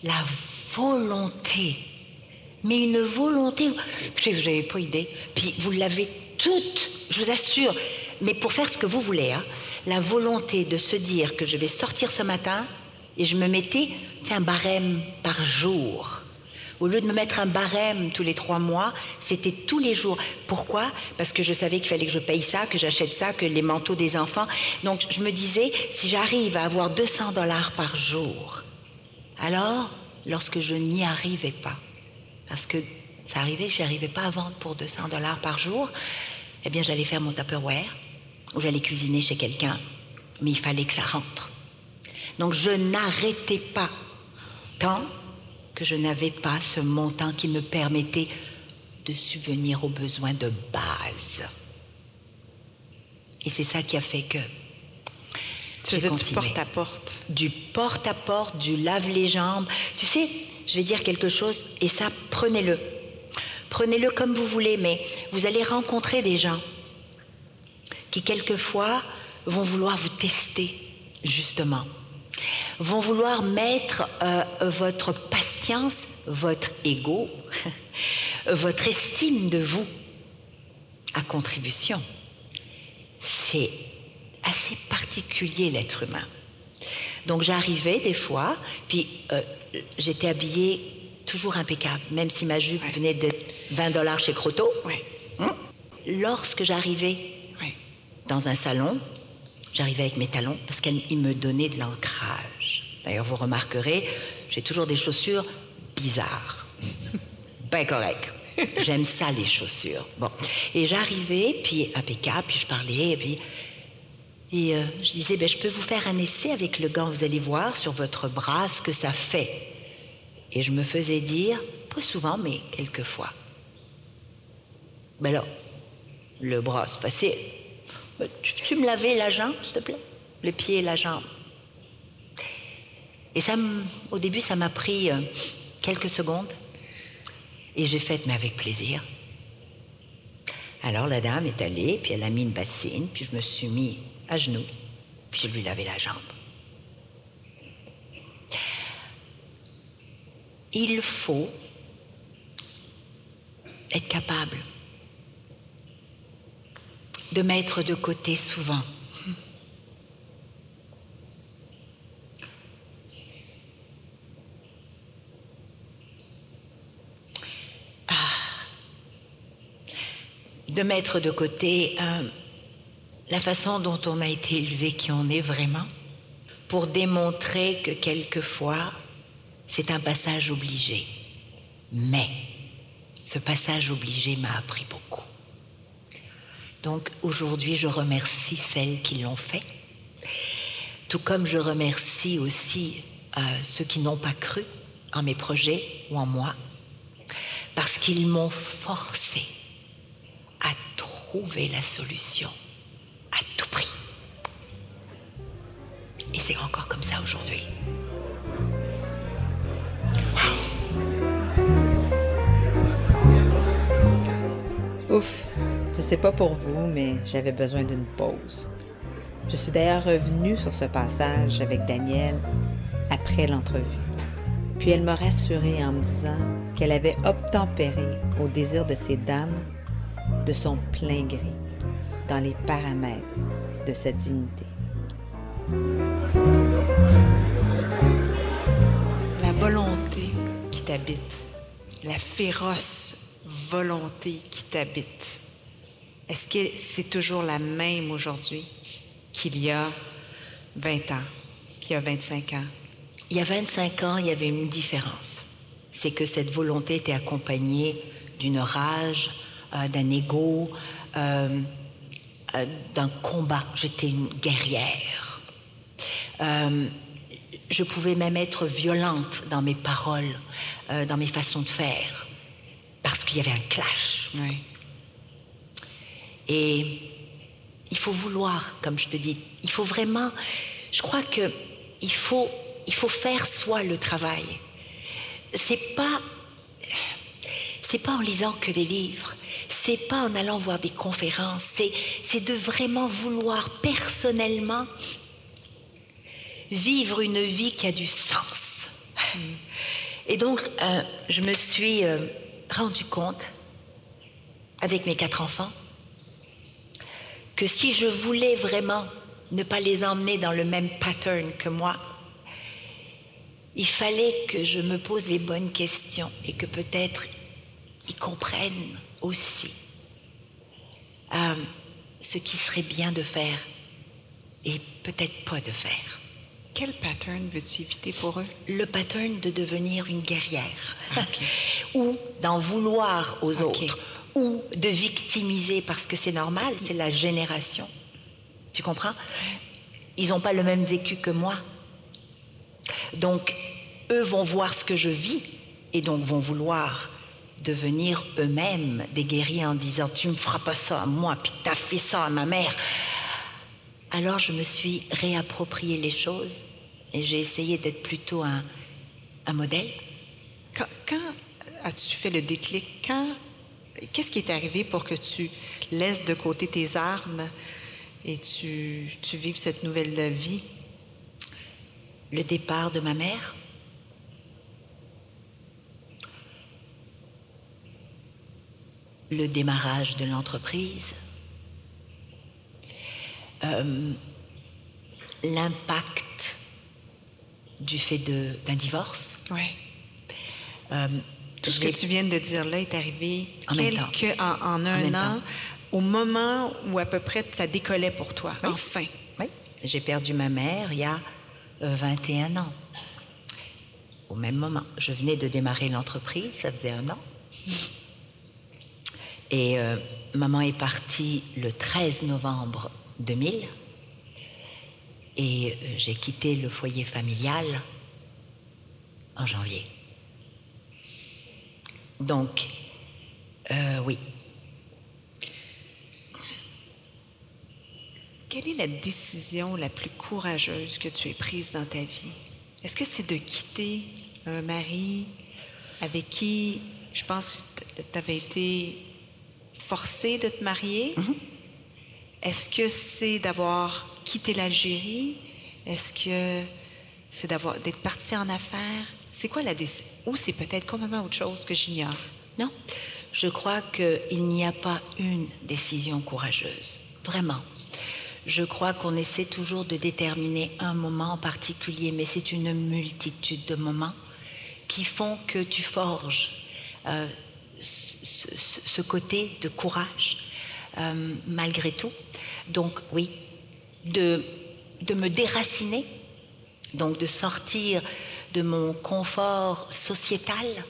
la volonté. Mais une volonté, je vous n'avez pas idée. Puis vous l'avez toute, je vous assure. Mais pour faire ce que vous voulez, hein, la volonté de se dire que je vais sortir ce matin et je me mettais un barème par jour. Au lieu de me mettre un barème tous les trois mois, c'était tous les jours. Pourquoi? Parce que je savais qu'il fallait que je paye ça, que j'achète ça, que les manteaux des enfants. Donc je me disais, si j'arrive à avoir 200 dollars par jour, alors lorsque je n'y arrivais pas, parce que ça arrivait, je n'arrivais pas à vendre pour 200 dollars par jour, eh bien j'allais faire mon Tupperware ou j'allais cuisiner chez quelqu'un, mais il fallait que ça rentre. Donc je n'arrêtais pas tant que je n'avais pas ce montant qui me permettait de subvenir aux besoins de base. Et c'est ça qui a fait que Tu faisais du porte-à-porte. Du porte-à-porte, du lave les jambes. Tu sais, je vais dire quelque chose et ça, prenez-le. Prenez-le comme vous voulez, mais vous allez rencontrer des gens qui quelquefois vont vouloir vous tester, justement. Vont vouloir mettre euh, votre patience, votre ego, votre estime de vous à contribution. C'est assez particulier l'être humain. Donc j'arrivais des fois, puis euh, j'étais habillée toujours impeccable, même si ma jupe Ouais. venait de 20 dollars chez Croteau. Hein? Lorsque j'arrivais. Dans un salon, j'arrivais avec mes talons parce qu'ils me donnaient de l'ancrage. D'ailleurs, vous remarquerez, j'ai toujours des chaussures bizarres. Ben correct. J'aime ça, les chaussures. Bon. Et j'arrivais, puis impeccable, puis je parlais, et puis Et euh, je disais, ben, je peux vous faire un essai avec le gant, vous allez voir sur votre bras ce que ça fait. Et je me faisais dire, pas souvent, mais quelquefois. Ben alors, le bras se passait. Ben, tu, me lavais la jambe, s'il te plaît Le pied et la jambe. Et ça, au début, ça m'a pris euh, quelques secondes. Et j'ai fait, mais avec plaisir. Alors la dame est allée, puis elle a mis une bassine, puis je me suis mis à genoux, puis je lui lavais la jambe. Il faut être capable de mettre de côté souvent de mettre de côté euh, la façon dont on a été élevé, qui on est vraiment, pour démontrer que quelquefois, c'est un passage obligé. Mais ce passage obligé m'a appris beaucoup. Donc aujourd'hui, je remercie celles qui l'ont fait, tout comme je remercie aussi euh, ceux qui n'ont pas cru en mes projets ou en moi, parce qu'ils m'ont forcé à trouver la solution à tout prix. Et c'est encore comme ça aujourd'hui. Ouf, je sais pas pour vous, mais j'avais besoin d'une pause. Je suis d'ailleurs revenue sur ce passage avec Danielle après l'entrevue. Puis elle m'a rassurée en me disant qu'elle avait obtempéré au désir de ces dames de son plein gré dans les paramètres de sa dignité. La volonté qui t'habite, la féroce volonté qui t'habite, est-ce que c'est toujours la même aujourd'hui qu'il y a 20 ans, qu'il y a 25 ans? Il y a 25 ans, il y avait une différence. C'est que cette volonté était accompagnée d'une rage, euh, d'un ego, euh, euh, d'un combat. J'étais une guerrière. Je pouvais même être violente dans mes paroles, dans mes façons de faire, parce qu'il y avait un clash. Oui. Et il faut vouloir, comme je te dis. Il faut vraiment. Je crois que il faut, il faut faire soi le travail. C'est pas, c'est pas en lisant que des livres. C'est pas en allant voir des conférences. C'est, de vraiment vouloir personnellement vivre une vie qui a du sens. Et donc, euh, je me suis euh, rendu compte, avec mes quatre enfants, que si je voulais vraiment ne pas les emmener dans le même pattern que moi, il fallait que je me pose les bonnes questions et que peut-être ils comprennent aussi euh, ce qui serait bien de faire et peut-être pas de faire. Quel pattern veux-tu éviter pour eux? Le pattern de devenir une guerrière ou d'en vouloir aux autres ou de victimiser parce que c'est normal, c'est la génération. Tu comprends? Ils n'ont pas le même vécu que moi. Donc, eux vont voir ce que je vis et donc vont vouloir devenir eux-mêmes des guerriers en disant Tu me feras pas ça à moi, puis t'as fait ça à ma mère. Alors, je me suis réapproprié les choses et j'ai essayé d'être plutôt un, un modèle. Quand, quand as-tu fait le déclic? Quand, qu'est-ce qui est arrivé pour que tu laisses de côté tes armes et tu, tu vives cette nouvelle vie? Le départ de ma mère, le démarrage de l'entreprise, euh, l'impact du fait d'un divorce? Oui. Euh, Tout ce que tu viens de dire là est arrivé En quelques, en, en un an, temps. au moment où à peu près ça décollait pour toi. Oui. Enfin. Oui, j'ai perdu ma mère il y a euh, 21 ans. Au même moment, je venais de démarrer l'entreprise, ça faisait un an. Et euh, maman est partie le 13 novembre 2000. Et euh, j'ai quitté le foyer familial en janvier. Donc, euh, oui. Quelle est la décision la plus courageuse que tu aies prise dans ta vie? Est-ce que c'est de quitter un mari avec qui, je pense que tu avais été forcé de te marier? Est-ce que c'est d'avoir quitté l'Algérie? Est-ce que c'est d'avoir d'être parti en affaires? C'est quoi la décision? Ou c'est peut-être complètement autre chose que j'ignore? Non, je crois qu'il n'y a pas une décision courageuse. Vraiment. Je crois qu'on essaie toujours de déterminer un moment en particulier, mais c'est une multitude de moments qui font que tu forges euh, ce, ce- ce côté de courage, euh, malgré tout. Donc oui, de, de me déraciner, donc de sortir de mon confort sociétal,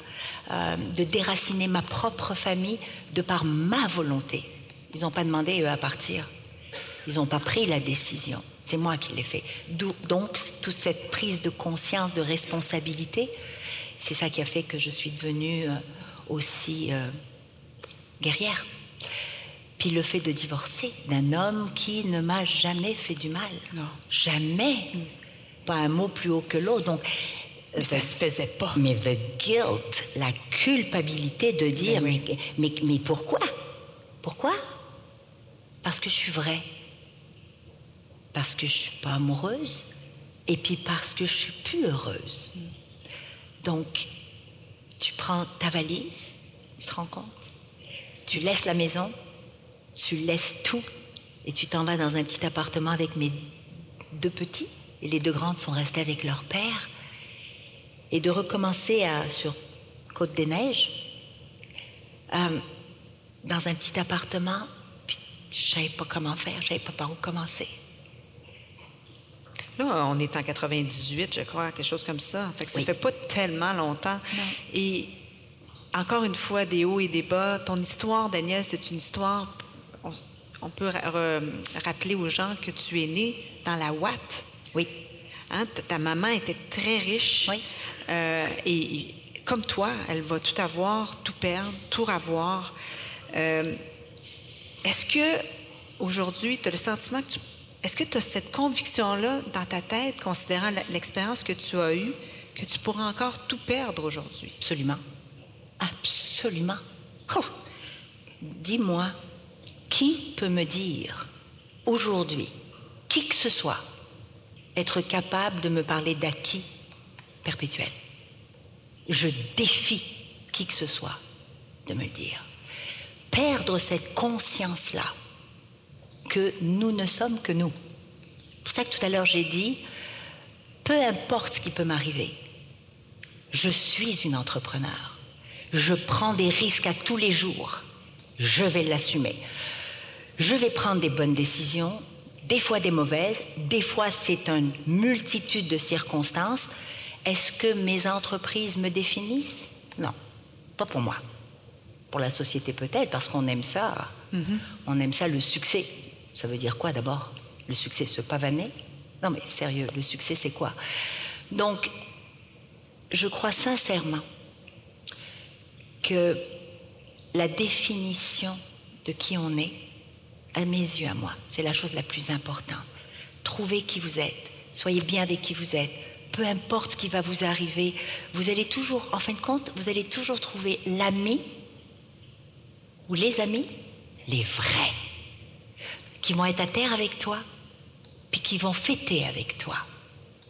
euh, de déraciner ma propre famille de par ma volonté. Ils n'ont pas demandé eux à partir. Ils n'ont pas pris la décision. C'est moi qui l'ai fait. Donc, toute cette prise de conscience, de responsabilité, c'est ça qui a fait que je suis devenue euh, aussi euh, guerrière. Puis le fait de divorcer d'un homme qui ne m'a jamais fait du mal. Non. Jamais. Pas un mot plus haut que l'autre. Donc, Mais ça se faisait pas. mais the guilt, la culpabilité de dire Ben oui. mais, mais, mais pourquoi? Pourquoi? Parce que je suis vraie. Parce que je suis pas amoureuse. Et puis parce que je suis plus heureuse. Donc, tu prends ta valise, tu te rends compte? Tu laisses la maison, tu laisses tout et tu t'en vas dans un petit appartement avec mes deux petits. Et les deux grandes sont restées avec leur père et de recommencer à, sur Côte des Neiges, euh, dans un petit appartement, puis je savais pas comment faire, je savais pas par où commencer. Là, on est en 98, je crois, quelque chose comme ça. Fait que ça Oui. fait pas tellement longtemps. Et encore une fois, des hauts et des bas. Ton histoire, Daniel, c'est une histoire. On, on peut ra- rappeler aux gens que tu es né dans la Ouate? Oui, Hein, ta- maman était très riche. Oui. Euh, et, comme toi, elle va tout avoir, tout perdre, tout avoir. Euh, Est-ce que aujourd'hui, tu as le sentiment que tu. Est-ce que tu as cette conviction-là dans ta tête, considérant l'expérience que tu as eue, que tu pourras encore tout perdre aujourd'hui? absolument. Absolument. Oh. Dis-moi, qui peut me dire aujourd'hui, qui que ce soit, être capable de me parler d'acquis perpétuel Je défie qui que ce soit de me le dire. Perdre cette conscience-là que nous ne sommes que nous. C'est pour ça que tout à l'heure j'ai dit, peu importe ce qui peut m'arriver, je suis une entrepreneur. Je prends des risques à tous les jours. Je vais l'assumer. Je vais prendre des bonnes décisions, des fois des mauvaises, des fois c'est une multitude de circonstances. Est-ce que mes entreprises me définissent? Non, pas pour moi. Pour la société peut-être, parce qu'on aime ça. On aime ça, le succès. Ça veut dire quoi d'abord? Le succès, se pavaner? Non mais sérieux, le succès c'est quoi? Donc, je crois sincèrement que la définition de qui on est, à mes yeux, à moi, c'est la chose la plus importante. Trouvez qui vous êtes, soyez bien avec qui vous êtes, peu importe ce qui va vous arriver, vous allez toujours, en fin de compte, vous allez toujours trouver l'ami ou les amis, les vrais, qui vont être à terre avec toi, puis qui vont fêter avec toi.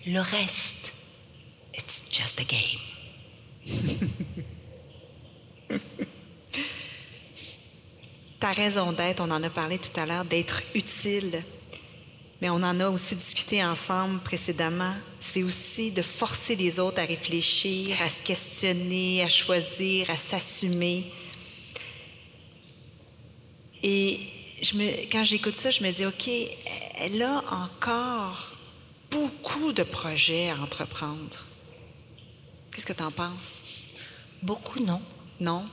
Le reste, it's just a game. Ta raison d'être, on en a parlé tout à l'heure, d'être utile. Mais on en a aussi discuté ensemble précédemment. C'est aussi de forcer les autres à réfléchir, à se questionner, à choisir, à s'assumer. Et je me, quand j'écoute ça, je me dis, OK, elle a encore beaucoup de projets à entreprendre. Qu'est-ce que tu en penses? Beaucoup, non Non?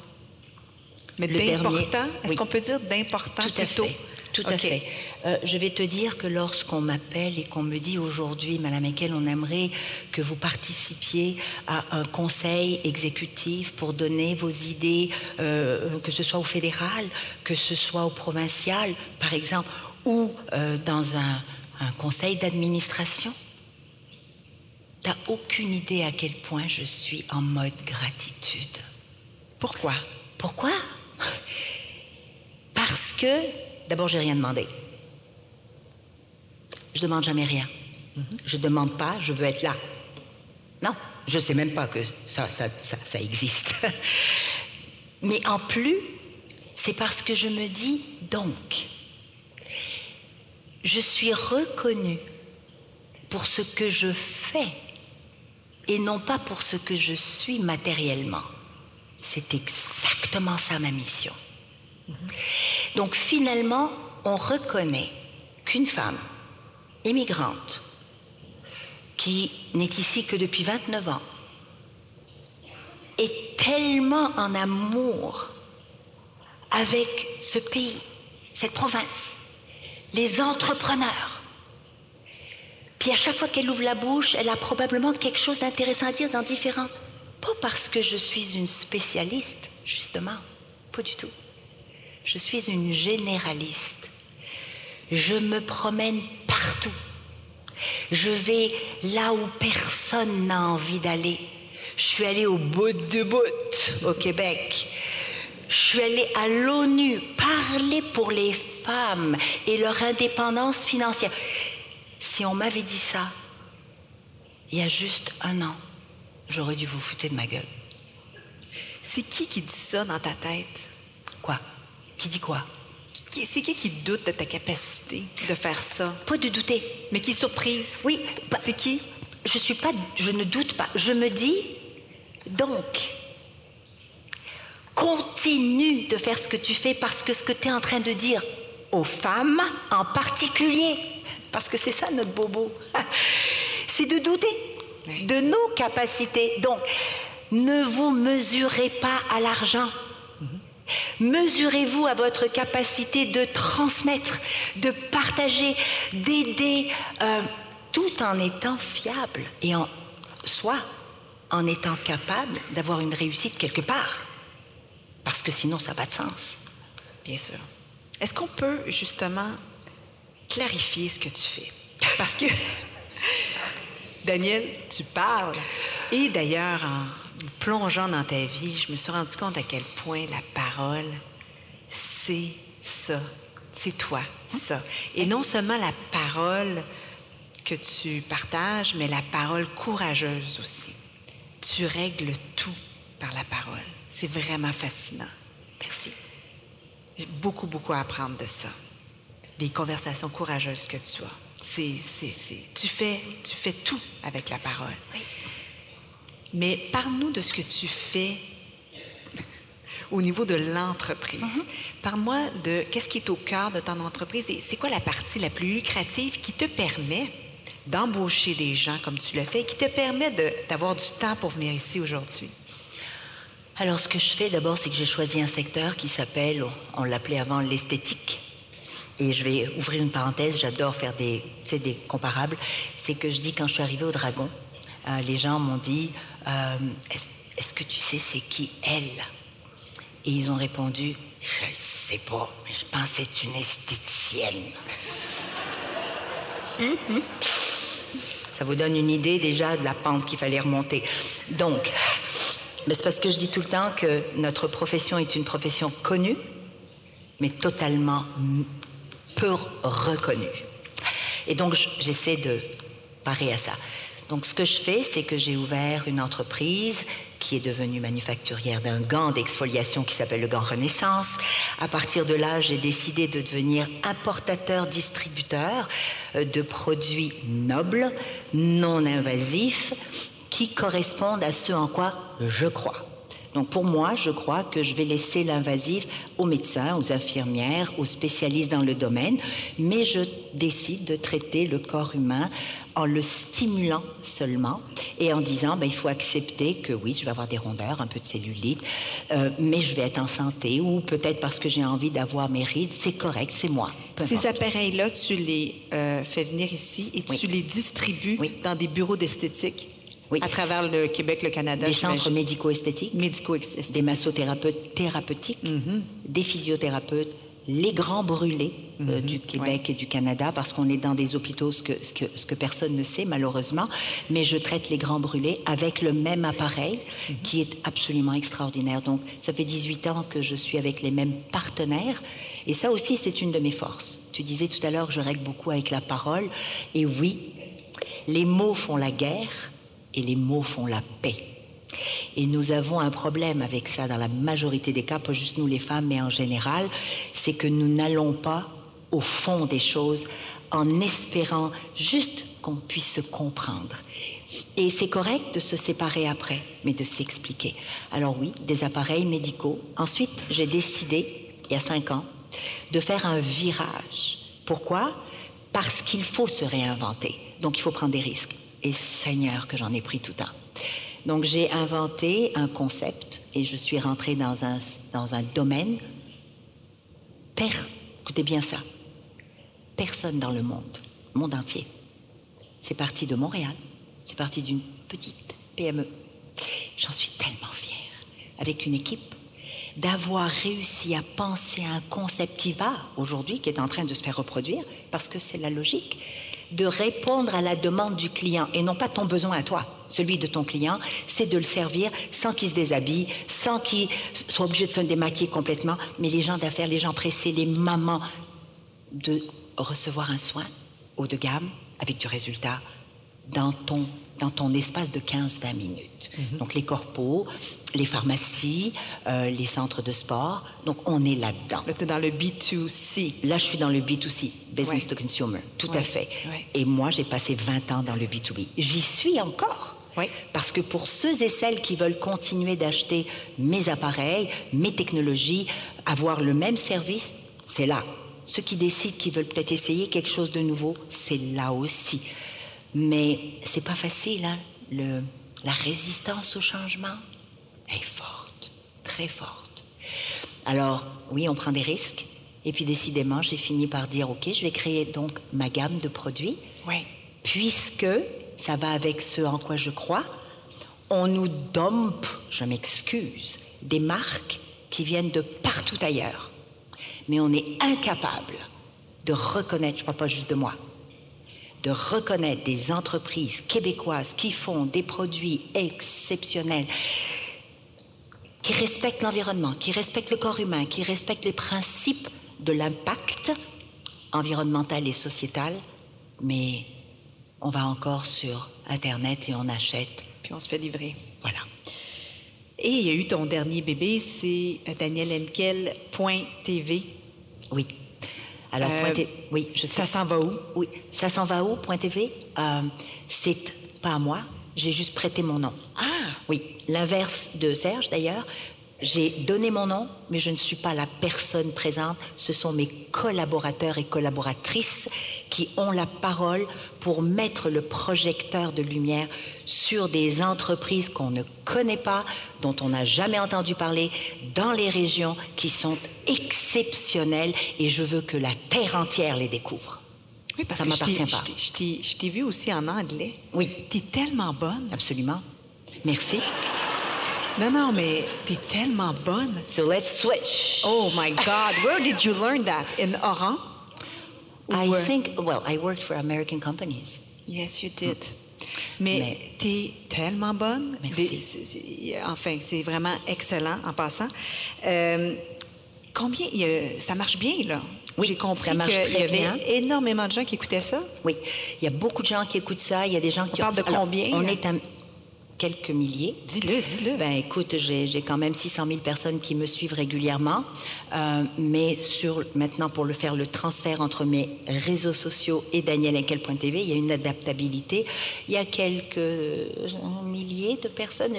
Mais d'important, est-ce oui. qu'on peut dire d'important Tout à plutôt? fait. Tout à fait. Euh, je vais te dire que lorsqu'on m'appelle et qu'on me dit aujourd'hui, Madame Ekel, on aimerait que vous participiez à un conseil exécutif pour donner vos idées, euh, que ce soit au fédéral, que ce soit au provincial, par exemple, ou euh, dans un, un conseil d'administration. T'as aucune idée à quel point je suis en mode gratitude. Pourquoi? Pourquoi? Parce que, d'abord, j'ai rien demandé. Je demande jamais rien. Je demande pas, je veux être là. Non, je sais même pas que ça, ça, ça, ça existe. Mais en plus, c'est parce que je me dis donc, je suis reconnue pour ce que je fais et non pas pour ce que je suis matériellement. C'est exactement ça ma mission. Donc finalement, on reconnaît qu'une femme immigrante qui n'est ici que depuis 29 ans est tellement en amour avec ce pays, cette province, les entrepreneurs. Puis à chaque fois qu'elle ouvre la bouche, elle a probablement quelque chose d'intéressant à dire dans différentes... Pas parce que je suis une spécialiste, justement, pas du tout. Je suis une généraliste. Je me promène partout. Je vais là où personne n'a envie d'aller. Je suis allée au bout de bout au Québec. Je suis allée à l'ONU parler pour les femmes et leur indépendance financière. Si on m'avait dit ça il y a juste un an, j'aurais dû vous foutre de ma gueule. C'est qui qui dit ça dans ta tête? Quoi? Qui dit quoi? C'est qui qui doute de ta capacité de faire ça? Pas de douter. Mais qui est surprise? Oui, bah, C'est qui? je suis pas, je ne doute pas. Je me dis, donc, continue de faire ce que tu fais parce que ce que tu es en train de dire aux femmes en particulier, parce que c'est ça notre bobo, c'est de douter de nos capacités. Donc, ne vous mesurez pas à l'argent. Mesurez-vous à votre capacité de transmettre, de partager, d'aider, euh, tout en étant fiable et en soit en étant capable d'avoir une réussite quelque part. Parce que sinon, ça n'a pas de sens. Bien sûr. Est-ce qu'on peut justement clarifier ce que tu fais? Parce que, Daniel, tu parles. Et d'ailleurs, en plongeant dans ta vie, je me suis rendu compte à quel point la parole, c'est ça. C'est toi, ça. Et non seulement la parole que tu partages, mais la parole courageuse aussi. Tu règles tout par la parole. C'est vraiment fascinant. Merci. J'ai beaucoup, beaucoup à apprendre de ça. Des conversations courageuses que tu as. C'est. Tu, fais, tu fais tout avec la parole. Oui. Mais parle-nous de ce que tu fais au niveau de l'entreprise. Parle-moi de qu'est-ce qui est au cœur de ton entreprise et c'est quoi la partie la plus lucrative qui te permet d'embaucher des gens comme tu le fais, qui te permet d'avoir du temps pour venir ici aujourd'hui? Alors, ce que je fais d'abord, c'est que j'ai choisi un secteur qui s'appelle, on l'appelait avant l'esthétique. Et je vais ouvrir une parenthèse, j'adore faire des, des comparables. C'est que je dis, quand je suis arrivée au Dragon, euh, les gens m'ont dit euh, Est-ce que tu sais c'est qui elle? Et ils ont répondu Je ne sais pas, mais je pense que c'est une esthéticienne. Ça vous donne une idée déjà de la pente qu'il fallait remonter. Donc, ben, c'est parce que je dis tout le temps que notre profession est une profession connue, mais totalement peu reconnue. Et donc, j'essaie de parer à ça. Donc, ce que je fais, c'est que j'ai ouvert une entreprise qui est devenue manufacturière d'un gant d'exfoliation qui s'appelle le gant Renaissance. À partir de là, j'ai décidé de devenir importateur-distributeur euh, de produits nobles, non invasifs, qui correspondent à ce en quoi je crois. Donc pour moi, je crois que je vais laisser l'invasif aux médecins, aux infirmières, aux spécialistes dans le domaine, mais je décide de traiter le corps humain en le stimulant seulement et en disant ben, il faut accepter que oui, je vais avoir des rondeurs, un peu de cellulite, euh, mais je vais être en santé ou peut-être parce que j'ai envie d'avoir mes rides, c'est correct, c'est moi. Ces appareils-là, tu les euh, fais venir ici et Oui. tu les distribues Oui. dans des bureaux d'esthétique? Oui. à travers le Québec, le Canada. des centres médico-esthétiques, médico-esthétiques. des massothérapeutes thérapeutiques, Mm-hmm. des physiothérapeutes, les grands brûlés Mm-hmm. euh, du Québec et du Canada, parce qu'on est dans des hôpitaux, ce que, ce, que, ce que personne ne sait malheureusement, mais je traite les grands brûlés avec le même appareil Mm-hmm. qui est absolument extraordinaire. Donc ça fait 18 ans que je suis avec les mêmes partenaires, et ça aussi c'est une de mes forces. Tu disais tout à l'heure je règle beaucoup avec la parole, et oui, les mots font la guerre et les mots font la paix. Et nous avons un problème avec ça dans la majorité des cas, pas juste nous les femmes, mais en général, c'est que nous n'allons pas au fond des choses en espérant juste qu'on puisse se comprendre. Et c'est correct de se séparer après, mais de s'expliquer. Alors oui, des appareils médicaux. Ensuite, j'ai décidé, il y a cinq ans, de faire un virage. Pourquoi? Parce qu'il faut se réinventer. Donc il faut prendre des risques. Et Seigneur que j'en ai pris tout un. Donc j'ai inventé un concept et je suis rentrée dans un, dans un domaine. Per, écoutez bien ça. Personne dans le monde, monde entier. C'est parti de Montréal. C'est parti d'une petite PME. J'en suis tellement fière, avec une équipe, d'avoir réussi à penser à un concept qui va aujourd'hui, qui est en train de se faire reproduire, parce que c'est la logique, de répondre à la demande du client et non pas ton besoin à toi. Celui de ton client, c'est de le servir sans qu'il se déshabille, sans qu'il soit obligé de se démaquiller complètement. Mais les gens d'affaires, les gens pressés, les mamans, de recevoir un soin haut de gamme avec du résultat dans ton, dans ton espace de 15-20 minutes. Donc les corpos, les pharmacies, euh, les centres de sport. Donc on est là-dedans. Là, tu es dans le B2C. Là, je suis dans le B2C, Business Ouais. to Consumer, tout Ouais, à fait. ouais. Et moi, j'ai passé 20 ans dans le B2B. J'y suis encore. Oui. Parce que pour ceux et celles qui veulent continuer d'acheter mes appareils, mes technologies, avoir le même service, c'est là. Ceux qui décident qu'ils veulent peut-être essayer quelque chose de nouveau, c'est là aussi. Mais c'est pas facile, hein. Le, la résistance au changement est forte, très forte. Alors, oui, on prend des risques. Et puis, décidément, j'ai fini par dire, OK, je vais créer donc ma gamme de produits Oui. puisque ça va avec ce en quoi je crois, on nous dompe, je m'excuse, des marques qui viennent de partout ailleurs. Mais on est incapable de reconnaître, je ne parle pas juste de moi, de reconnaître des entreprises québécoises qui font des produits exceptionnels, qui respectent l'environnement, qui respectent le corps humain, qui respectent les principes de l'impact environnemental et sociétal, mais on va encore sur Internet et on achète. Puis on se fait livrer. Voilà. Et il y a eu ton dernier bébé, c'est danielenkel.tv. Oui. Alors, Euh, point oui, je sais. Ça s'en va où? Oui, ça s'en va où, point TV Euh, C'est pas à moi, j'ai juste prêté mon nom. Ah! Oui, l'inverse de Serge d'ailleurs. J'ai donné mon nom, mais je ne suis pas la personne présente. Ce sont mes collaborateurs et collaboratrices qui ont la parole pour mettre le projecteur de lumière sur des entreprises qu'on ne connaît pas, dont on n'a jamais entendu parler, dans les régions qui sont exceptionnelles et je veux que la terre entière les découvre. Oui, parce Ça que m'appartient pas. je t'ai- vu aussi en anglais. Oui. T'es tellement bonne. Absolument. Merci. Non, non, mais t'es tellement bonne. So let's switch. Oh my God, where did you learn that? In Oran? I Ou, think, well, I worked for American companies. Yes, you did. Mais, Mais- t'es tellement bonne. Merci. Des- enfin, c'est vraiment excellent en passant. Euh, combien, a- ça marche bien, là? Oui, J'ai compris qu'il y avait bien. énormément de gens qui écoutaient ça. Oui, il y a beaucoup de gens qui écoutent ça. Il y a des gens qui parle de Alors, combien, On est à quelques milliers. Dis-le, dis-le. Ben écoute, j'ai quand même 600 000 personnes qui me suivent régulièrement, Euh, mais sur maintenant pour le faire le transfert entre mes réseaux sociaux et danielenkel.tv, il y a une adaptabilité. Il y a quelques milliers de personnes.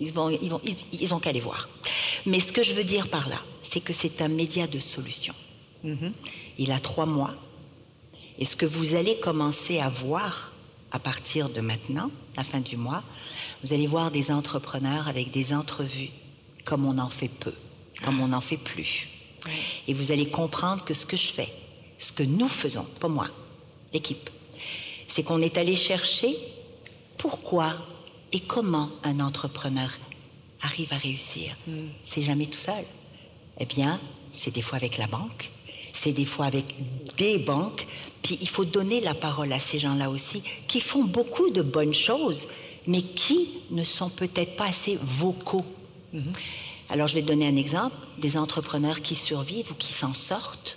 Ils vont, ils vont, ils, ils ont qu'à les voir. Mais ce que je veux dire par là, c'est que c'est un média de solution. Il a trois mois. Et ce que vous allez commencer à voir à partir de maintenant, la fin du mois, vous allez voir des entrepreneurs avec des entrevues comme on en fait peu, comme on n'en fait plus. Et vous allez comprendre que ce que je fais, ce que nous faisons, pas moi, l'équipe, c'est qu'on est allé chercher pourquoi et comment un entrepreneur arrive à réussir. C'est jamais tout seul. Eh bien, c'est des fois avec la banque, c'est des fois avec des banques, puis il faut donner la parole à ces gens-là aussi, qui font beaucoup de bonnes choses, mais qui ne sont peut-être pas assez vocaux. Alors, je vais donner un exemple des entrepreneurs qui survivent ou qui s'en sortent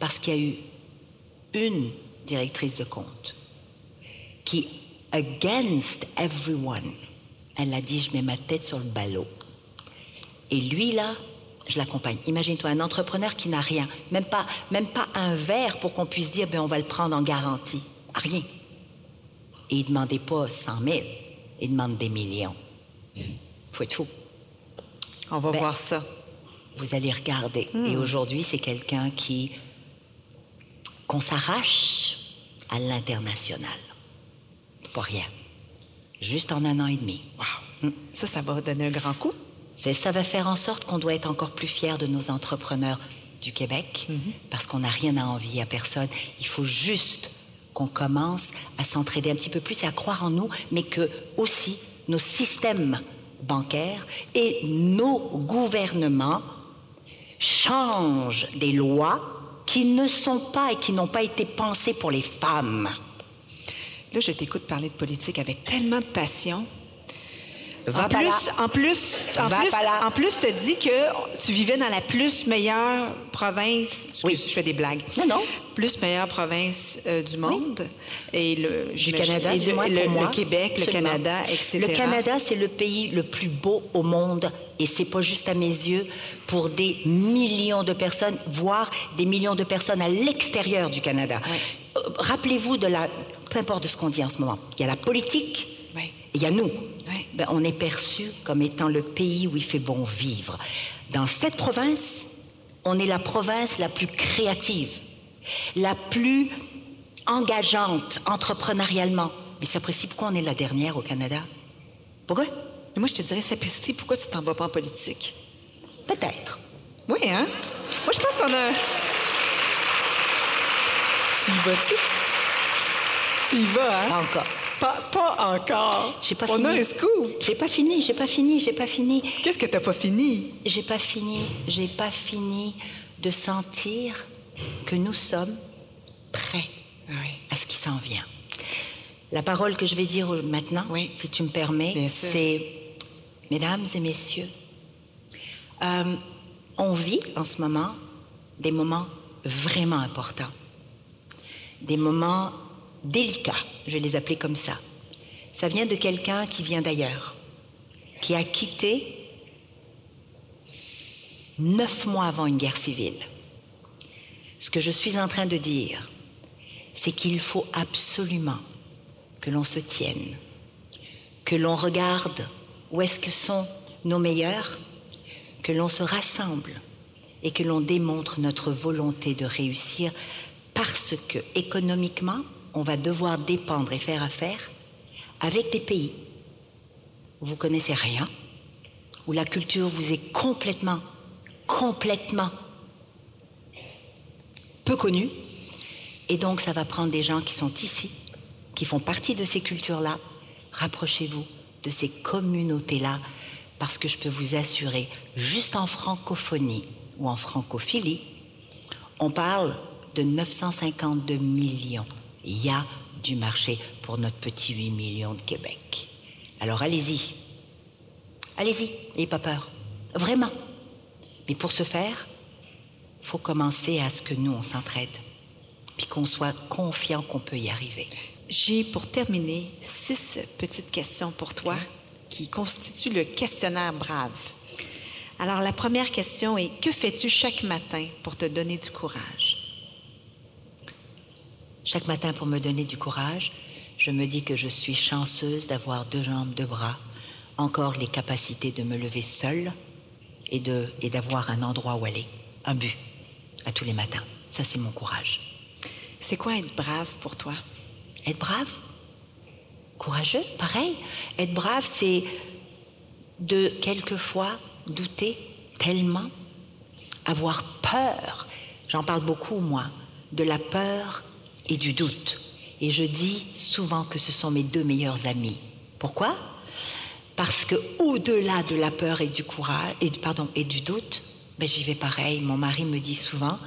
parce qu'il y a eu une directrice de compte qui, against everyone, elle a dit, je mets ma tête sur le ballot. Et lui, là, je l'accompagne. Imagine-toi un entrepreneur qui n'a rien, même pas, même pas un verre pour qu'on puisse dire, ben, on va le prendre en garantie. Rien. Et il ne demandait pas 100 000, il demande des millions. faut être fou. On va Ben, voir ça. Vous allez regarder. Et aujourd'hui, c'est quelqu'un qui qu'on s'arrache à l'international. Pas rien. Juste en un an et demi. Ça, ça va donner un grand coup. C'est- Ça va faire en sorte qu'on doit être encore plus fiers de nos entrepreneurs du Québec, parce qu'on n'a rien à envier à personne. Il faut juste qu'on commence à s'entraider un petit peu plus et à croire en nous, mais que aussi nos systèmes bancaires et nos gouvernements changent des lois qui ne sont pas et qui n'ont pas été pensées pour les femmes. Là, je t'écoute parler de politique avec tellement de passion. Va en, plus, là. en plus, en Va plus, en te dis que tu vivais dans la plus meilleure province. Excuse, Oui. je fais des blagues. Non, non. Plus meilleure province euh, du monde et le du Canada, et du le, moins le- moi. le Québec, le. Canada, etc. Le Canada, c'est le pays le plus beau au monde. Et c'est pas juste à mes yeux, pour des millions de personnes, voire des millions de personnes à l'extérieur du Canada. Euh, Rappelez-vous de la. Peu importe de ce qu'on dit en ce moment. Il y a la politique, Oui. et il y a nous. Oui. Ben, on est perçu comme étant le pays où il fait bon vivre. Dans cette province, on est la province la plus créative, la plus engageante entrepreneurialement. Mais c'est précis pourquoi on est la dernière au Canada? Pourquoi? Mais moi, je te dirais, Sapristi, pourquoi tu t'en vas pas en politique? Peut-être. Oui, hein? Moi, je pense qu'on a. Tu y vas-tu? Tu y vas, hein? Pas encore. Pas, pas encore. J'ai pas On fini. a un scoop. J'ai pas fini, j'ai pas fini, j'ai pas fini. Qu'est-ce que t'as pas fini? J'ai pas fini, j'ai pas fini de sentir que nous sommes prêts Oui. à ce qui s'en vient. La parole que je vais dire maintenant, Oui. si tu me permets, c'est Mesdames et messieurs, euh, on vit en ce moment des moments vraiment importants, des moments délicats, je les appeler comme ça. Ça vient de quelqu'un qui vient d'ailleurs, qui a quitté neuf mois avant une guerre civile. Ce que je suis en train de dire, c'est qu'il faut absolument que l'on se tienne, que l'on regarde où est-ce que sont nos meilleurs, que l'on se rassemble et que l'on démontre notre volonté de réussir parce que économiquement, on va devoir dépendre et faire affaire avec des pays où vous connaissez rien, où la culture vous est complètement, complètement peu connue. Et donc, ça va prendre des gens qui sont ici, qui font partie de ces cultures-là. Rapprochez-vous de ces communautés-là, parce que je peux vous assurer, juste en francophonie ou en francophilie, on parle de 952 millions. Il y a du marché pour notre petit 8 millions de Québec. Alors allez-y. Allez-y, n'ayez pas peur. Vraiment. Mais pour ce faire, il faut commencer à ce que nous, on s'entraide. Puis qu'on soit confiant qu'on peut y arriver. J'ai pour terminer six petites questions pour toi qui constituent le questionnaire Brave. Alors, la première question est Que fais-tu chaque matin pour te donner du courage? Chaque matin, pour me donner du courage, je me dis que je suis chanceuse d'avoir deux jambes, deux bras, encore les capacités de me lever seule et d'avoir un endroit où aller, un but à tous les matins. Ça, c'est mon courage. C'est quoi être brave pour toi? Être brave, courageux, pareil. Être brave, c'est de quelquefois douter tellement, avoir peur. J'en parle beaucoup, moi, de la peur et du doute. Et je dis souvent que ce sont mes deux meilleurs amis. Pourquoi? Parce que au-delà de la peur et du courage et pardon et du doute, ben j'y vais pareil. Mon mari me dit souvent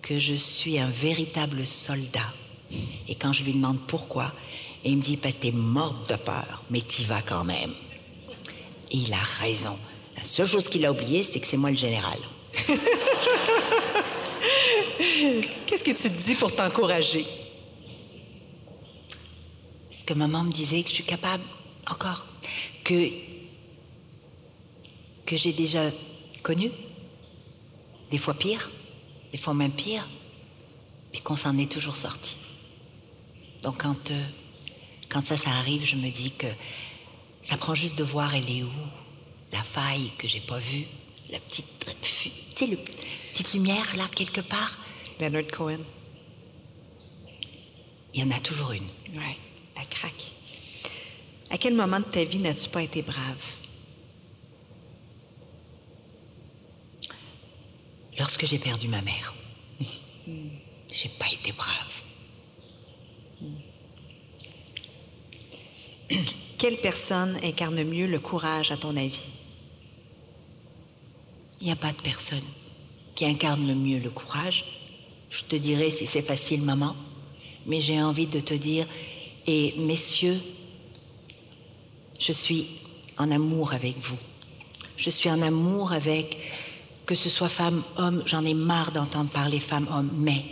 que je suis un véritable soldat. Et quand je lui demande pourquoi, il me dit parce que t'es morte de peur, mais t'y vas quand même. Et il a raison. La seule chose qu'il a oublié, c'est que c'est moi le général. Qu'est-ce que tu te dis pour t'encourager? Ce que maman me disait que je suis capable encore, que que j'ai déjà connu, des fois pire, des fois même pire, puis qu'on s'en est toujours sorti. Donc quand euh, quand ça ça arrive, je me dis que ça prend juste de voir elle est où, la faille que j'ai pas vue, la petite le petite lumière là quelque part. Leonard Cohen. Il y en a toujours une. Ouais, la craque. À quel moment de ta vie n'as-tu pas été brave? Lorsque j'ai perdu ma mère, j'ai pas été brave. Quelle personne incarne mieux le courage, à ton avis? Il n'y a pas de personne qui incarne le mieux le courage. Je te dirais si c'est facile, maman, mais j'ai envie de te dire, et messieurs, je suis en amour avec vous. Je suis en amour avec, que ce soit femme, homme, j'en ai marre d'entendre parler femme, homme, mais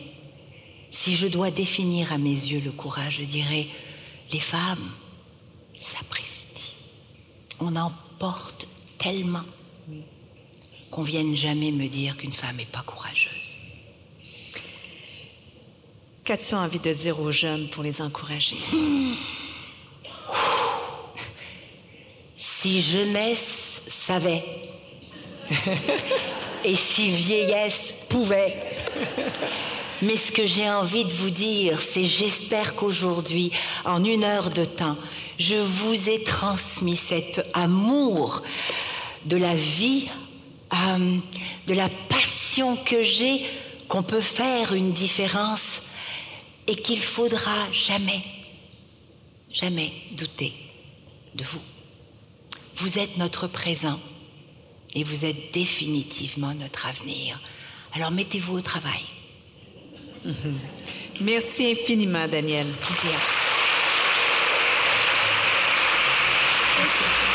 si je dois définir à mes yeux le courage, je dirais, les femmes, sapristi. On en porte tellement qu'on vienne jamais me dire qu'une femme n'est pas courageuse. Qu'as-tu envie de dire aux jeunes pour les encourager? Si jeunesse savait et si vieillesse pouvait. Mais ce que j'ai envie de vous dire, c'est j'espère qu'aujourd'hui, en une heure de temps, je vous ai transmis cet amour de la vie, euh, de la passion que j'ai, qu'on peut faire une différence et qu'il faudra jamais, jamais douter de vous. Vous êtes notre présent et vous êtes définitivement notre avenir. Alors mettez-vous au travail. Merci infiniment, Daniel. Plaisir. Tout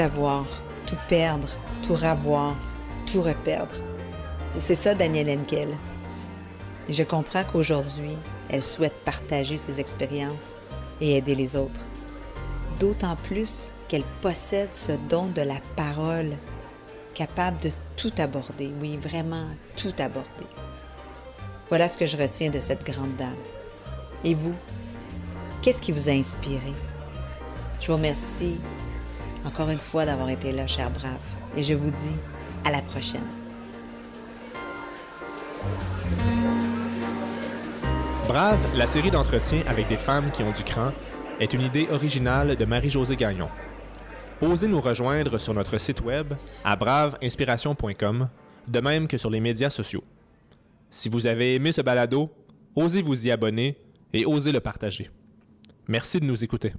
avoir, tout perdre, tout ravoir, tout reperdre. C'est ça, Danielle Henkel. Je comprends qu'aujourd'hui, elle souhaite partager ses expériences et aider les autres. D'autant plus qu'elle possède ce don de la parole, capable de tout aborder, oui, vraiment tout aborder. Voilà ce que je retiens de cette grande dame. Et vous, qu'est-ce qui vous a inspiré? Je vous remercie encore une fois d'avoir été là, cher brave, et je vous dis à la prochaine. Brave, la série d'entretiens avec des femmes qui ont du cran, est une idée originale de Marie-Josée Gagnon. Osez nous rejoindre sur notre site web à braveinspiration.com, de même que sur les médias sociaux. Si vous avez aimé ce balado, osez vous y abonner et osez le partager. Merci de nous écouter.